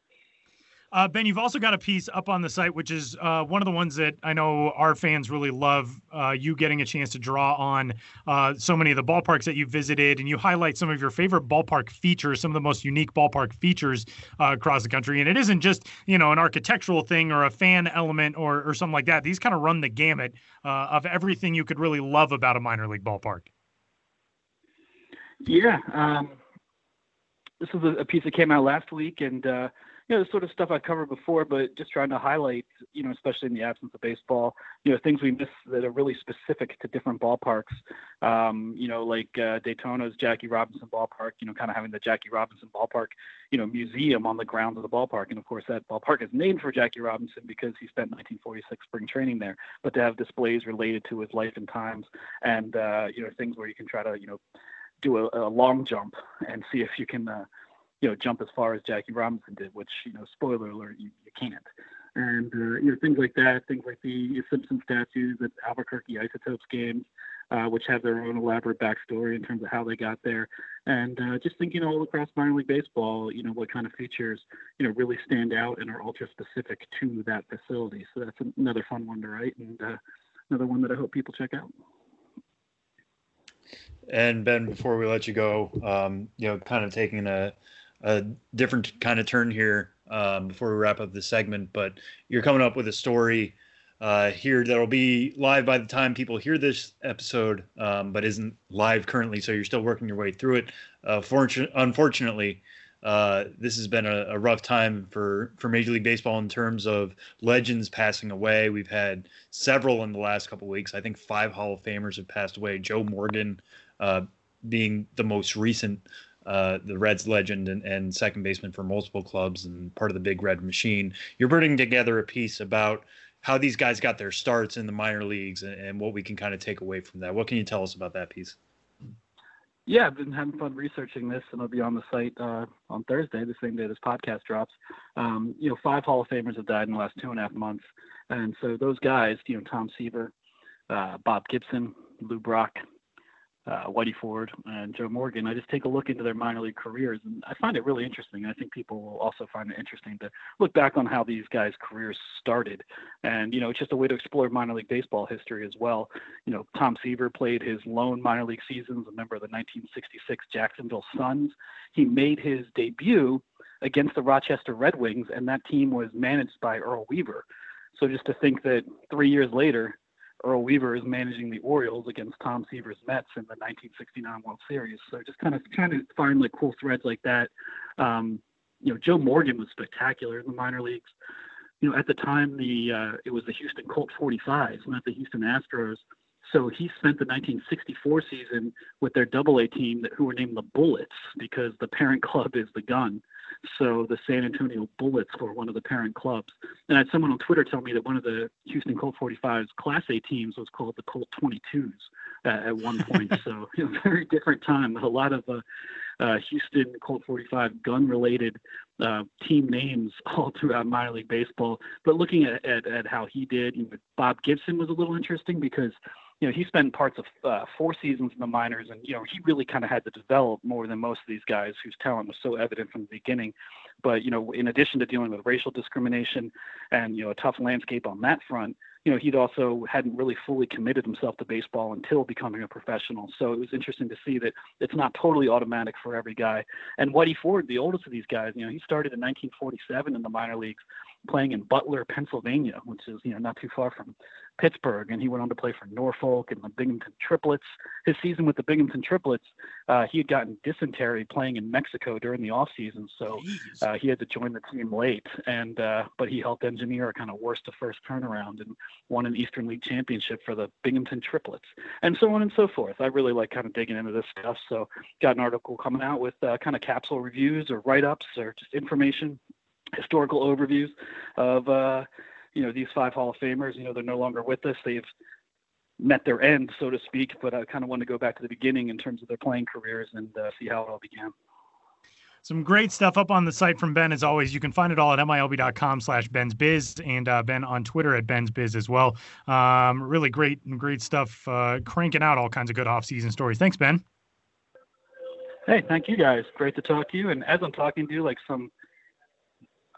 Uh, ben, you've also got a piece up on the site, which is uh, one of the ones that I know our fans really love. Uh, you getting a chance to draw on uh, so many of the ballparks that you visited, and you highlight some of your favorite ballpark features, some of the most unique ballpark features uh, across the country. And it isn't just you know an architectural thing or a fan element or or something like that. These kind of run the gamut uh, of everything you could really love about a minor league ballpark. Yeah, um, this is a, a, piece that came out last week, and you know, the sort of stuff I covered before, but just trying to highlight, you know, especially in the absence of baseball, you know, things we miss that are really specific to different ballparks. Um, you know, like uh, Daytona's Jackie Robinson Ballpark, you know, kind of having the Jackie Robinson Ballpark, you know, museum on the grounds of the ballpark. And of course, that ballpark is named for Jackie Robinson because he spent 1946 spring training there. But to have displays related to his life and times and, uh, you know, things where you can try to, you know, do a, a long jump and see if you can, uh, you know, jump as far as Jackie Robinson did, which, you know, spoiler alert, you, you can't. And, uh, you know, things like that, things like the Simpson statues at Albuquerque Isotopes games, uh, which have their own elaborate backstory in terms of how they got there. And uh, just thinking all across minor league baseball, you know, what kind of features, you know, really stand out and are ultra specific to that facility. So that's another fun one to write and uh, another one that I hope people check out. And Ben, before we let you go, um, you know, kind of taking a a different kind of turn here um, before we wrap up the segment. But you're coming up with a story uh, here that'll be live by the time people hear this episode, um, but isn't live currently. So you're still working your way through it. Uh, fortun- unfortunately, uh, this has been a, a, rough time for for Major League Baseball in terms of legends passing away. We've had several in the last couple weeks. I think five Hall of Famers have passed away. Joe Morgan uh, being the most recent, uh, the Reds legend and, and second baseman for multiple clubs and part of the Big Red Machine. You're putting together a piece about how these guys got their starts in the minor leagues and, and what we can kind of take away from that. What can you tell us about that piece? Yeah, I've been having fun researching this, and it'll be on the site uh, on Thursday, the same day this podcast drops. Um, you know, five Hall of Famers have died in the last two and a half months, and so those guys, you know, Tom Seaver, uh, Bob Gibson, Lou Brock, uh, Whitey Ford and Joe Morgan, I just take a look into their minor league careers, and I find it really interesting. I think people will also find it interesting to look back on how these guys' careers started, and you know, it's just a way to explore minor league baseball history as well. You know, Tom Seaver played his lone minor league seasons, a member of the 1966 Jacksonville Suns. He made his debut against the Rochester Red Wings, and that team was managed by Earl Weaver. So just to think that three years later, Earl Weaver is managing the Orioles against Tom Seaver's Mets in the 1969 World Series. So just kind of trying to find like cool threads like that. Um, you know, Joe Morgan was spectacular in the minor leagues. You know, at the time, the uh, it was the Houston Colt 45s, not the Houston Astros. So he spent the 1964 season with their Double A team, that, who were named the Bullets because the parent club is the Gun. So the San Antonio Bullets were one of the parent clubs. And I had someone on Twitter tell me that one of the Houston Colt 45's Class A teams was called the Colt 22s uh, at one point. so a very different time. A lot of uh, uh, Houston Colt 45 gun related uh, team names all throughout minor league baseball. But looking at, at, at how he did, you know, Bob Gibson was a little interesting because you know, he spent parts of uh, four seasons in the minors, and you know, he really kind of had to develop more than most of these guys whose talent was so evident from the beginning. But you know, in addition to dealing with racial discrimination and you know a tough landscape on that front, you know, he'd also hadn't really fully committed himself to baseball until becoming a professional. So it was interesting to see that it's not totally automatic for every guy. And Whitey Ford, the oldest of these guys, you know, he started in 1947 in the minor leagues, playing in Butler, Pennsylvania, which is you know not too far from Pittsburgh, and he went on to play for Norfolk and the Binghamton Triplets. His season with the Binghamton Triplets, uh, he had gotten dysentery playing in Mexico during the off season, so uh, he had to join the team late. And uh, but he helped engineer a kind of worst to first turnaround and won an Eastern League championship for the Binghamton Triplets, and so on and so forth. I really like kind of digging into this stuff, so got an article coming out with uh, kind of capsule reviews or write ups or just information historical overviews of uh, you know these five Hall of Famers. You know they're no longer with us. They've met their end, so to speak. But I kind of want to go back to the beginning in terms of their playing careers and uh, see how it all began. Some great stuff up on the site from Ben as always. You can find it all at milb.com slash Ben's Biz and uh, Ben on Twitter at Ben's Biz as well. Um, really great, and great stuff, uh, cranking out all kinds of good off-season stories. Thanks, Ben. Hey, thank you guys. Great to talk to you. And as I'm talking to you, like some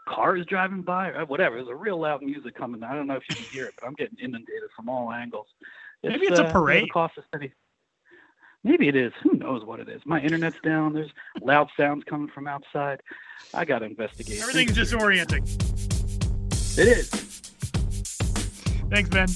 cars driving by or whatever. There's a real loud music coming. I don't know if you can hear it, but I'm getting inundated from all angles. It's, Maybe it's uh, a parade. Cost of city. Maybe it is. Who knows what it is? My internet's down. There's loud sounds coming from outside. I got to investigate. Everything's disorienting. It is. Thanks, Ben.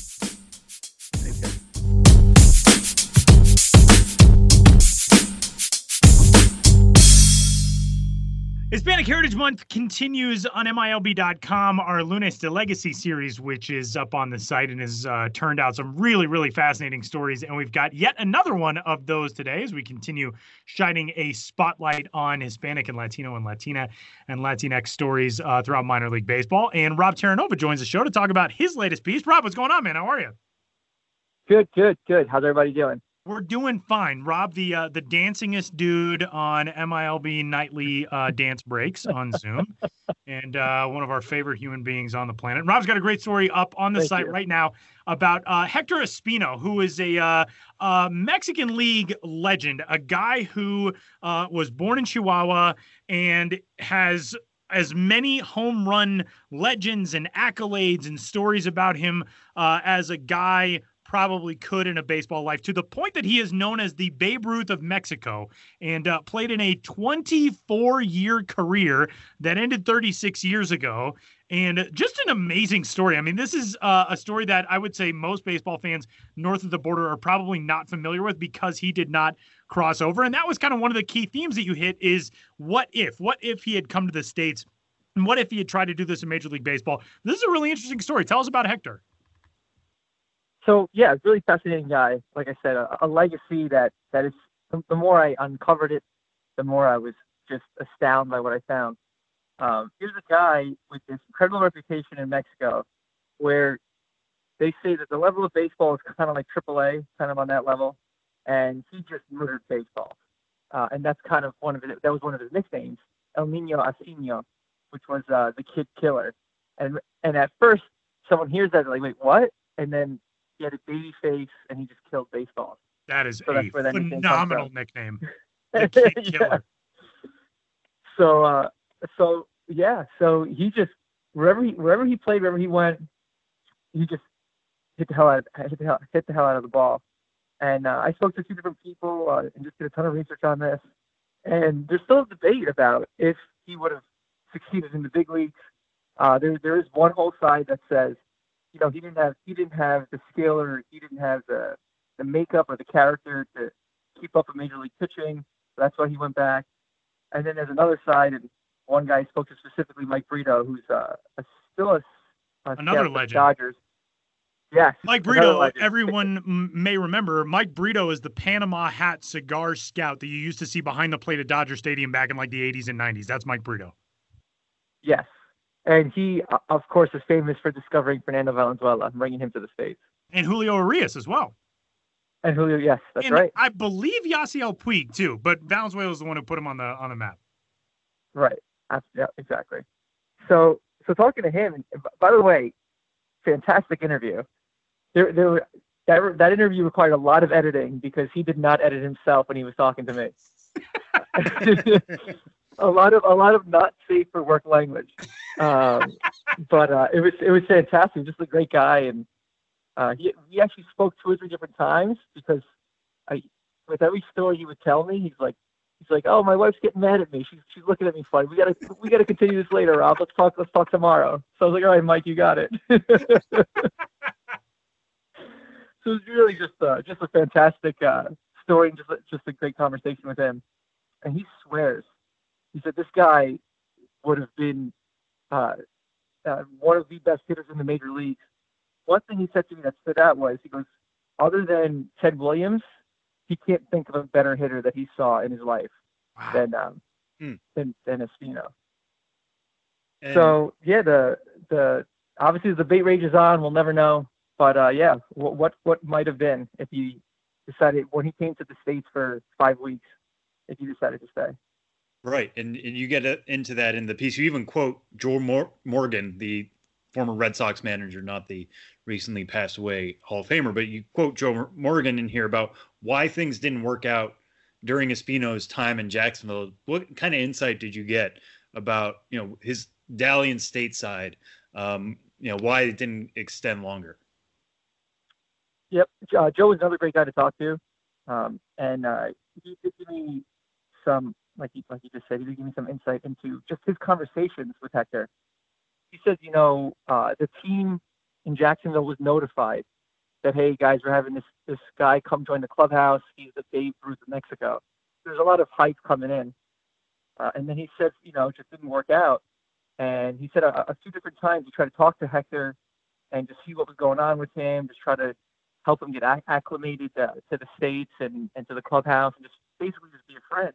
Hispanic Heritage Month continues on MILB.com. Our Lunes de Legacy series, which is up on the site and has uh, turned out some really, really fascinating stories. And we've got yet another one of those today as we continue shining a spotlight on Hispanic and Latino and Latina and Latinx stories uh, throughout minor league baseball. And Rob Terranova joins the show to talk about his latest piece. Rob, what's going on, man? How are you? Good, good, good. How's everybody doing? We're doing fine. Rob, the uh, the dancingest dude on MILB nightly uh, dance breaks on Zoom, and uh, one of our favorite human beings on the planet. Rob's got a great story up on the Thank site you. right now about uh, Hector Espino, who is a, uh, a, Mexican League legend, a guy who uh, was born in Chihuahua and has as many home run legends and accolades and stories about him as a guy probably could in a baseball life to the point that he is known as the Babe Ruth of Mexico and uh, played in a 24 year career that ended 36 years ago and just an amazing story. I mean, this is uh, a story that I would say most baseball fans north of the border are probably not familiar with because he did not cross over. And that was kind of one of the key themes that you hit is what if? What if he had come to the States? And what if he had tried to do this in Major League Baseball? This is a really interesting story. Tell us about Hector. So yeah, really fascinating guy. Like I said, a, a legacy that that is. The, more I uncovered it, the more I was just astounded by what I found. Um, here's a guy with this incredible reputation in Mexico, where they say that the level of baseball is kind of like AAA, kind of on that level, and he just murdered baseball, uh, and that's kind of one of his, that was one of his nicknames, El Niño Asesino, which was uh, the kid killer, and and at first someone hears that they're like wait what, and then he had a baby face and he just killed baseball. That is so a phenomenal nickname. The kid killer. So uh, so yeah, so he just wherever he wherever he played, wherever he went, he just hit the hell out of, hit the hell, hit the hell out of the ball. And uh, I spoke to two different people uh, and just did a ton of research on this. And there's still a debate about if he would have succeeded in the big leagues. Uh, there there is one whole side that says, you know, he didn't have he didn't have the skill or he didn't have the the makeup or the character to keep up with major league pitching. So that's why he went back. And then there's another side, and one guy spoke to specifically Mike Brito, who's uh, a, still a, a another legend. Dodgers. Yes, Mike Brito. Everyone may remember Mike Brito is the Panama Hat cigar scout that you used to see behind the plate at Dodger Stadium back in like the 80s and 90s. That's Mike Brito. Yes, and he, uh, of course, is famous for discovering Fernando Valenzuela and bringing him to the states. And Julio Urias as well. And Julio, yes, that's and right. I believe Yasiel Puig too, but Valenzuela is the one who put him on the on the map. Right. Yeah, exactly. So, so talking to him. By the way, fantastic interview. There, there were that that interview required a lot of editing because he did not edit himself when he was talking to me. a lot of a lot of not safe for work language, um, but uh, it was it was fantastic. Just a great guy, and uh, he he actually spoke two or three different times because I with every story he would tell me, he's like, He's like, "Oh, my wife's getting mad at me. She's she's looking at me funny. We gotta we gotta continue this later, Rob. Let's talk. Let's talk tomorrow." So I was like, "All right, Mike, you got it." so it was really just uh, just a fantastic uh, story and just just a great conversation with him. And he swears, he said this guy would have been uh, uh, one of the best hitters in the major leagues. One thing he said to me that stood out was he goes, other than Ted Williams, he can't think of a better hitter that he saw in his life wow. than um, hmm. than than Espino. And so yeah, the the obviously the debate rages on. We'll never know, but uh, yeah, what what, what might have been if he decided when he came to the states for five weeks, if he decided to stay. Right, and, and you get into that in the piece. You even quote Joe Mor- Morgan, the former Red Sox manager, not the recently passed away Hall of Famer, but you quote Joe Morgan in here about why things didn't work out during Espino's time in Jacksonville. What kind of insight did you get about you know his dalliance stateside? Um, you know why it didn't extend longer. Yep, uh, Joe was another great guy to talk to, um, and uh, he give me some, like he like he just said, he give me some insight into just his conversations with Hector. He said, you know, uh, the team in Jacksonville was notified that hey guys, we're having this this guy come join the clubhouse. He's the Babe Ruth of Mexico. There's a lot of hype coming in, uh, and then he said, you know, it just didn't work out. And he said a, a few different times he tried to talk to Hector and just see what was going on with him, just try to help him get acclimated to, to the states and, and to the clubhouse, and just basically just be a friend.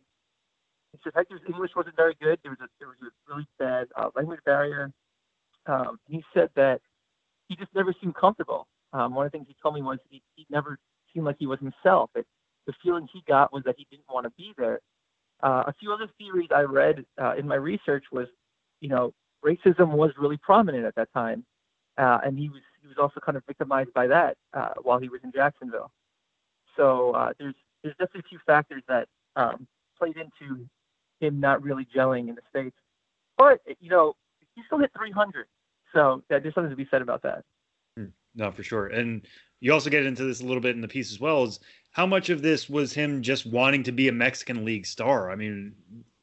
Hector's English wasn't very good. There was a there was a really bad uh, language barrier. Um, he said that he just never seemed comfortable. Um, one of the things he told me was he, he never seemed like he was himself. It, the feeling he got was that he didn't want to be there. Uh, a few other theories I read uh, in my research was, you know, racism was really prominent at that time, uh, and he was he was also kind of victimized by that uh, while he was in Jacksonville. So uh, there's there's definitely a few factors that um, played into him not really gelling in the states. But you know, he still hit 300, so yeah, there's something to be said about that. Hmm. No, for sure. And you also get into this a little bit in the piece as well. Is how much of this was him just wanting to be a Mexican league star? I mean,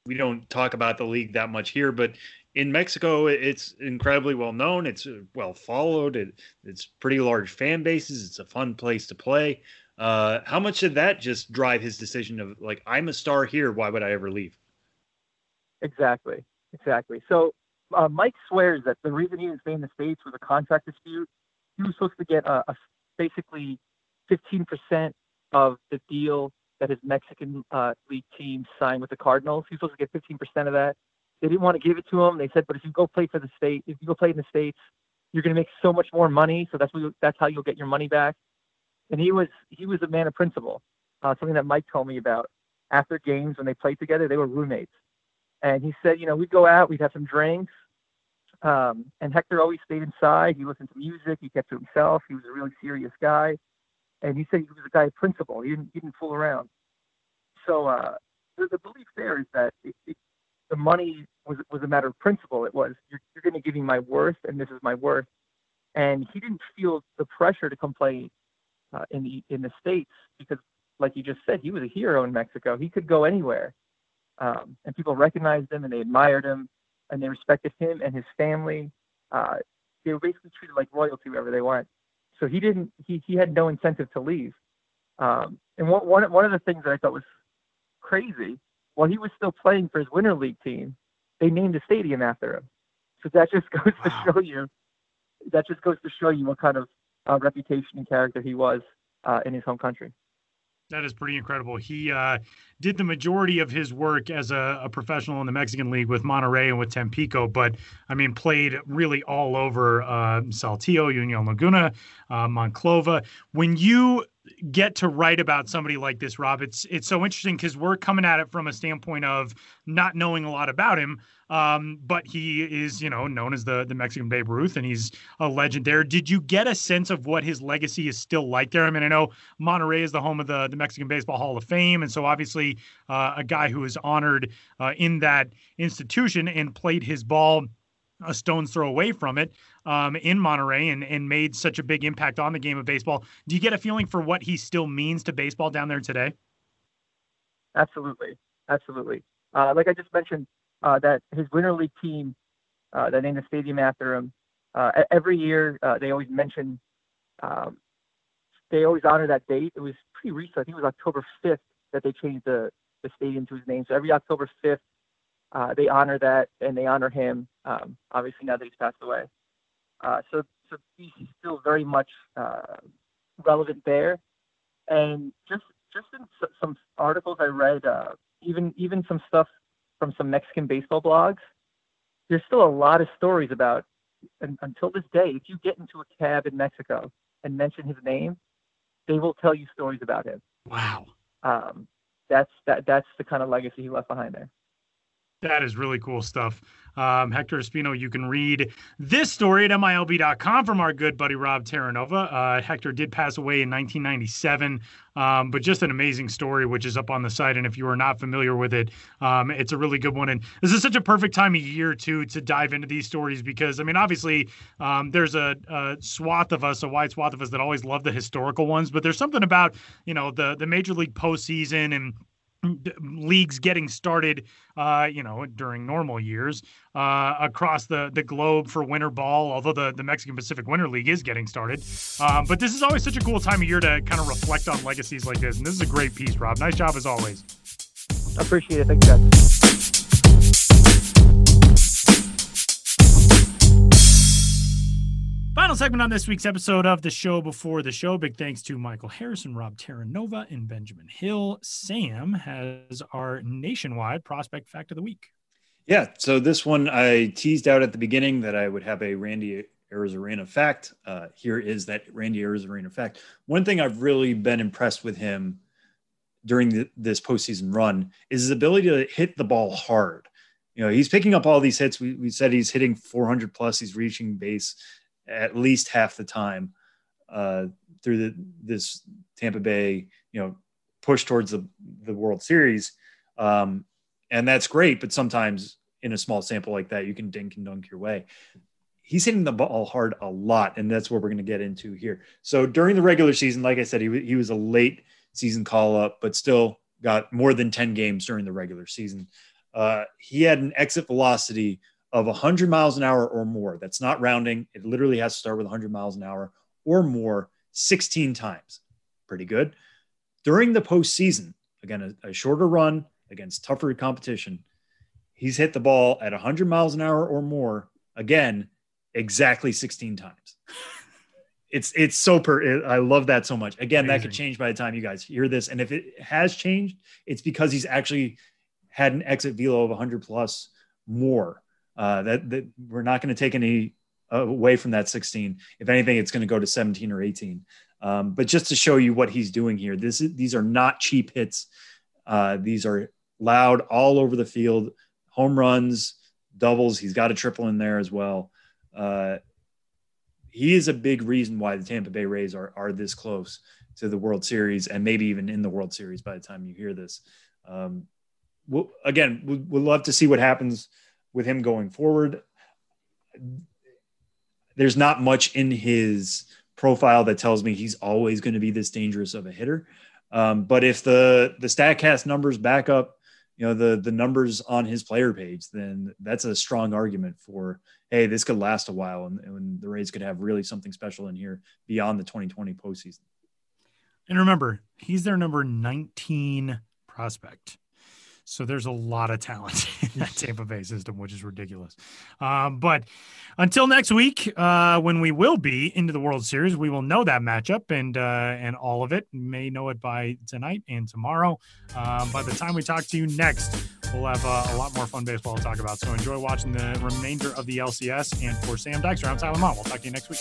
we don't talk about the league that much here, but in Mexico, it's incredibly well known. It's uh, well followed. It, it's pretty large fan bases. It's a fun place to play. Uh, how much did that just drive his decision of like, I'm a star here. Why would I ever leave? Exactly. Exactly. So uh, Mike swears that the reason he didn't stay in the States was a contract dispute. He was supposed to get a, a basically 15% of the deal that his Mexican uh, league team signed with the Cardinals. He was supposed to get 15% of that. They didn't want to give it to him. They said, but if you go play for the state, if you go play in the states, you're going to make so much more money. So that's what that's how you'll get your money back. And he was he was a man of principle. Uh, something that Mike told me about after games when they played together. They were roommates, and he said, you know, we'd go out, we'd have some drinks, um, and Hector always stayed inside. He listened to music. He kept to himself. He was a really serious guy, and he said he was a guy of principle. He didn't he didn't fool around. So uh, the, the belief there is that it, it, the money was was a matter of principle. It was you're, you're going to give me my worth, and this is my worth. And he didn't feel the pressure to come play uh, in the in the states because, like you just said, he was a hero in Mexico. He could go anywhere, um, and people recognized him and they admired him and they respected him and his family. Uh, they were basically treated like royalty wherever they went. So he didn't. He he had no incentive to leave. Um, and one one one of the things that I thought was crazy while he was still playing for his winter league team, they named a stadium after him. So that just goes wow. to show you, that just goes to show you what kind of uh, reputation and character he was uh, in his home country. That is pretty incredible. He uh, did the majority of his work as a, a, professional in the Mexican League with Monterrey and with Tampico, but I mean, played really all over uh, Saltillo, Union Laguna, uh, Monclova. When you get to write about somebody like this, Rob, it's it's so interesting because we're coming at it from a standpoint of not knowing a lot about him. Um, but he is, you know, known as the the Mexican Babe Ruth, and he's a legend there. Did you get a sense of what his legacy is still like there? I mean, I know Monterrey is the home of the the Mexican Baseball Hall of Fame, and so obviously uh, a guy who is honored uh, in that institution and played his ball a stone's throw away from it um, in Monterrey and, and made such a big impact on the game of baseball. Do you get a feeling for what he still means to baseball down there today? Absolutely. Absolutely. Uh, like I just mentioned, uh, that his winter league team uh, that named the stadium after him, uh, every year uh, they always mention, um, they always honor that date. It was pretty recent. I think it was October 5th that they changed the, the stadium to his name. So every October 5th, uh, they honor that and they honor him. Um, obviously, now that he's passed away, uh, so so he's still very much uh, relevant there. And just just in some articles I read, uh, even even some stuff from some Mexican baseball blogs, there's still a lot of stories about. And until this day, if you get into a cab in Mexico and mention his name, they will tell you stories about him. Wow. Um, that's that that's the kind of legacy he left behind there. That is really cool stuff. Um, Hector Espino, you can read this story at MILB.com from our good buddy Rob Terranova. Uh, Hector did pass away in 1997, um, but just an amazing story, which is up on the site. And if you are not familiar with it, um, it's a really good one. And this is such a perfect time of year, too, to dive into these stories because, I mean, obviously, um, there's a, a, swath of us, a wide swath of us that always love the historical ones, but there's something about, you know, the, the Major League postseason and leagues getting started, uh, you know, during normal years uh, across the the globe for winter ball. Although the the Mexican Pacific Winter League is getting started, um, but this is always such a cool time of year to kind of reflect on legacies like this. And this is a great piece, Rob. Nice job as always. Appreciate it. Thanks, guys. Final segment on this week's episode of the show before the show. Big thanks to Michael Harris, Rob Terranova, and Benjamin Hill. Sam has our nationwide prospect fact of the week. Yeah. So this one I teased out at the beginning that I would have a Randy Arozarena fact. Uh, here is that Randy Arozarena fact. One thing I've really been impressed with him during the, this postseason run is his ability to hit the ball hard. You know, he's picking up all these hits. We, we said he's hitting 400 plus. He's reaching base at least half the time uh, through the, this Tampa Bay, you know, push towards the, the World Series. Um, and that's great, but sometimes in a small sample like that, you can dink and dunk your way. He's hitting the ball hard a lot, and that's what we're going to get into here. So during the regular season, like I said, he, he was a late season call up, but still got more than 10 games during the regular season. Uh, he had an exit velocity of 100 miles an hour or more. That's not rounding. It literally has to start with 100 miles an hour or more 16 times. Pretty good. During the postseason, again, a, a shorter run against tougher competition, he's hit the ball at 100 miles an hour or more, again, exactly 16 times. It's it's so per. I love that so much. Again, Amazing. that could change by the time you guys hear this, and if it has changed, it's because he's actually had an exit velo of 100 plus more. Uh, that that we're not going to take any away from that 16. If anything, it's going to go to 17 or 18. Um, but just to show you what he's doing here, this is, these are not cheap hits. Uh, these are loud all over the field, home runs, doubles. He's got a triple in there as well. Uh, he is a big reason why the Tampa Bay Rays are are this close to the World Series and maybe even in the World Series by the time you hear this. Um, we'll, again, we, we'll love to see what happens with him going forward. There's not much in his profile that tells me he's always going to be this dangerous of a hitter. Um, but if the the Statcast numbers back up, you know the the numbers on his player page, then that's a strong argument for hey, this could last a while, and, and the Rays could have really something special in here beyond the 2020 postseason. And remember, he's their number 19 prospect. So there's a lot of talent in that Tampa Bay system, which is ridiculous. Um, but until next week, uh, when we will be into the World Series, we will know that matchup and uh, and all of it. may know it by tonight and tomorrow. Um, by the time we talk to you next, we'll have uh, a lot more fun baseball to talk about. So enjoy watching the remainder of the LCS. And for Sam Dykstra, I'm Tyler Maun. We'll talk to you next week.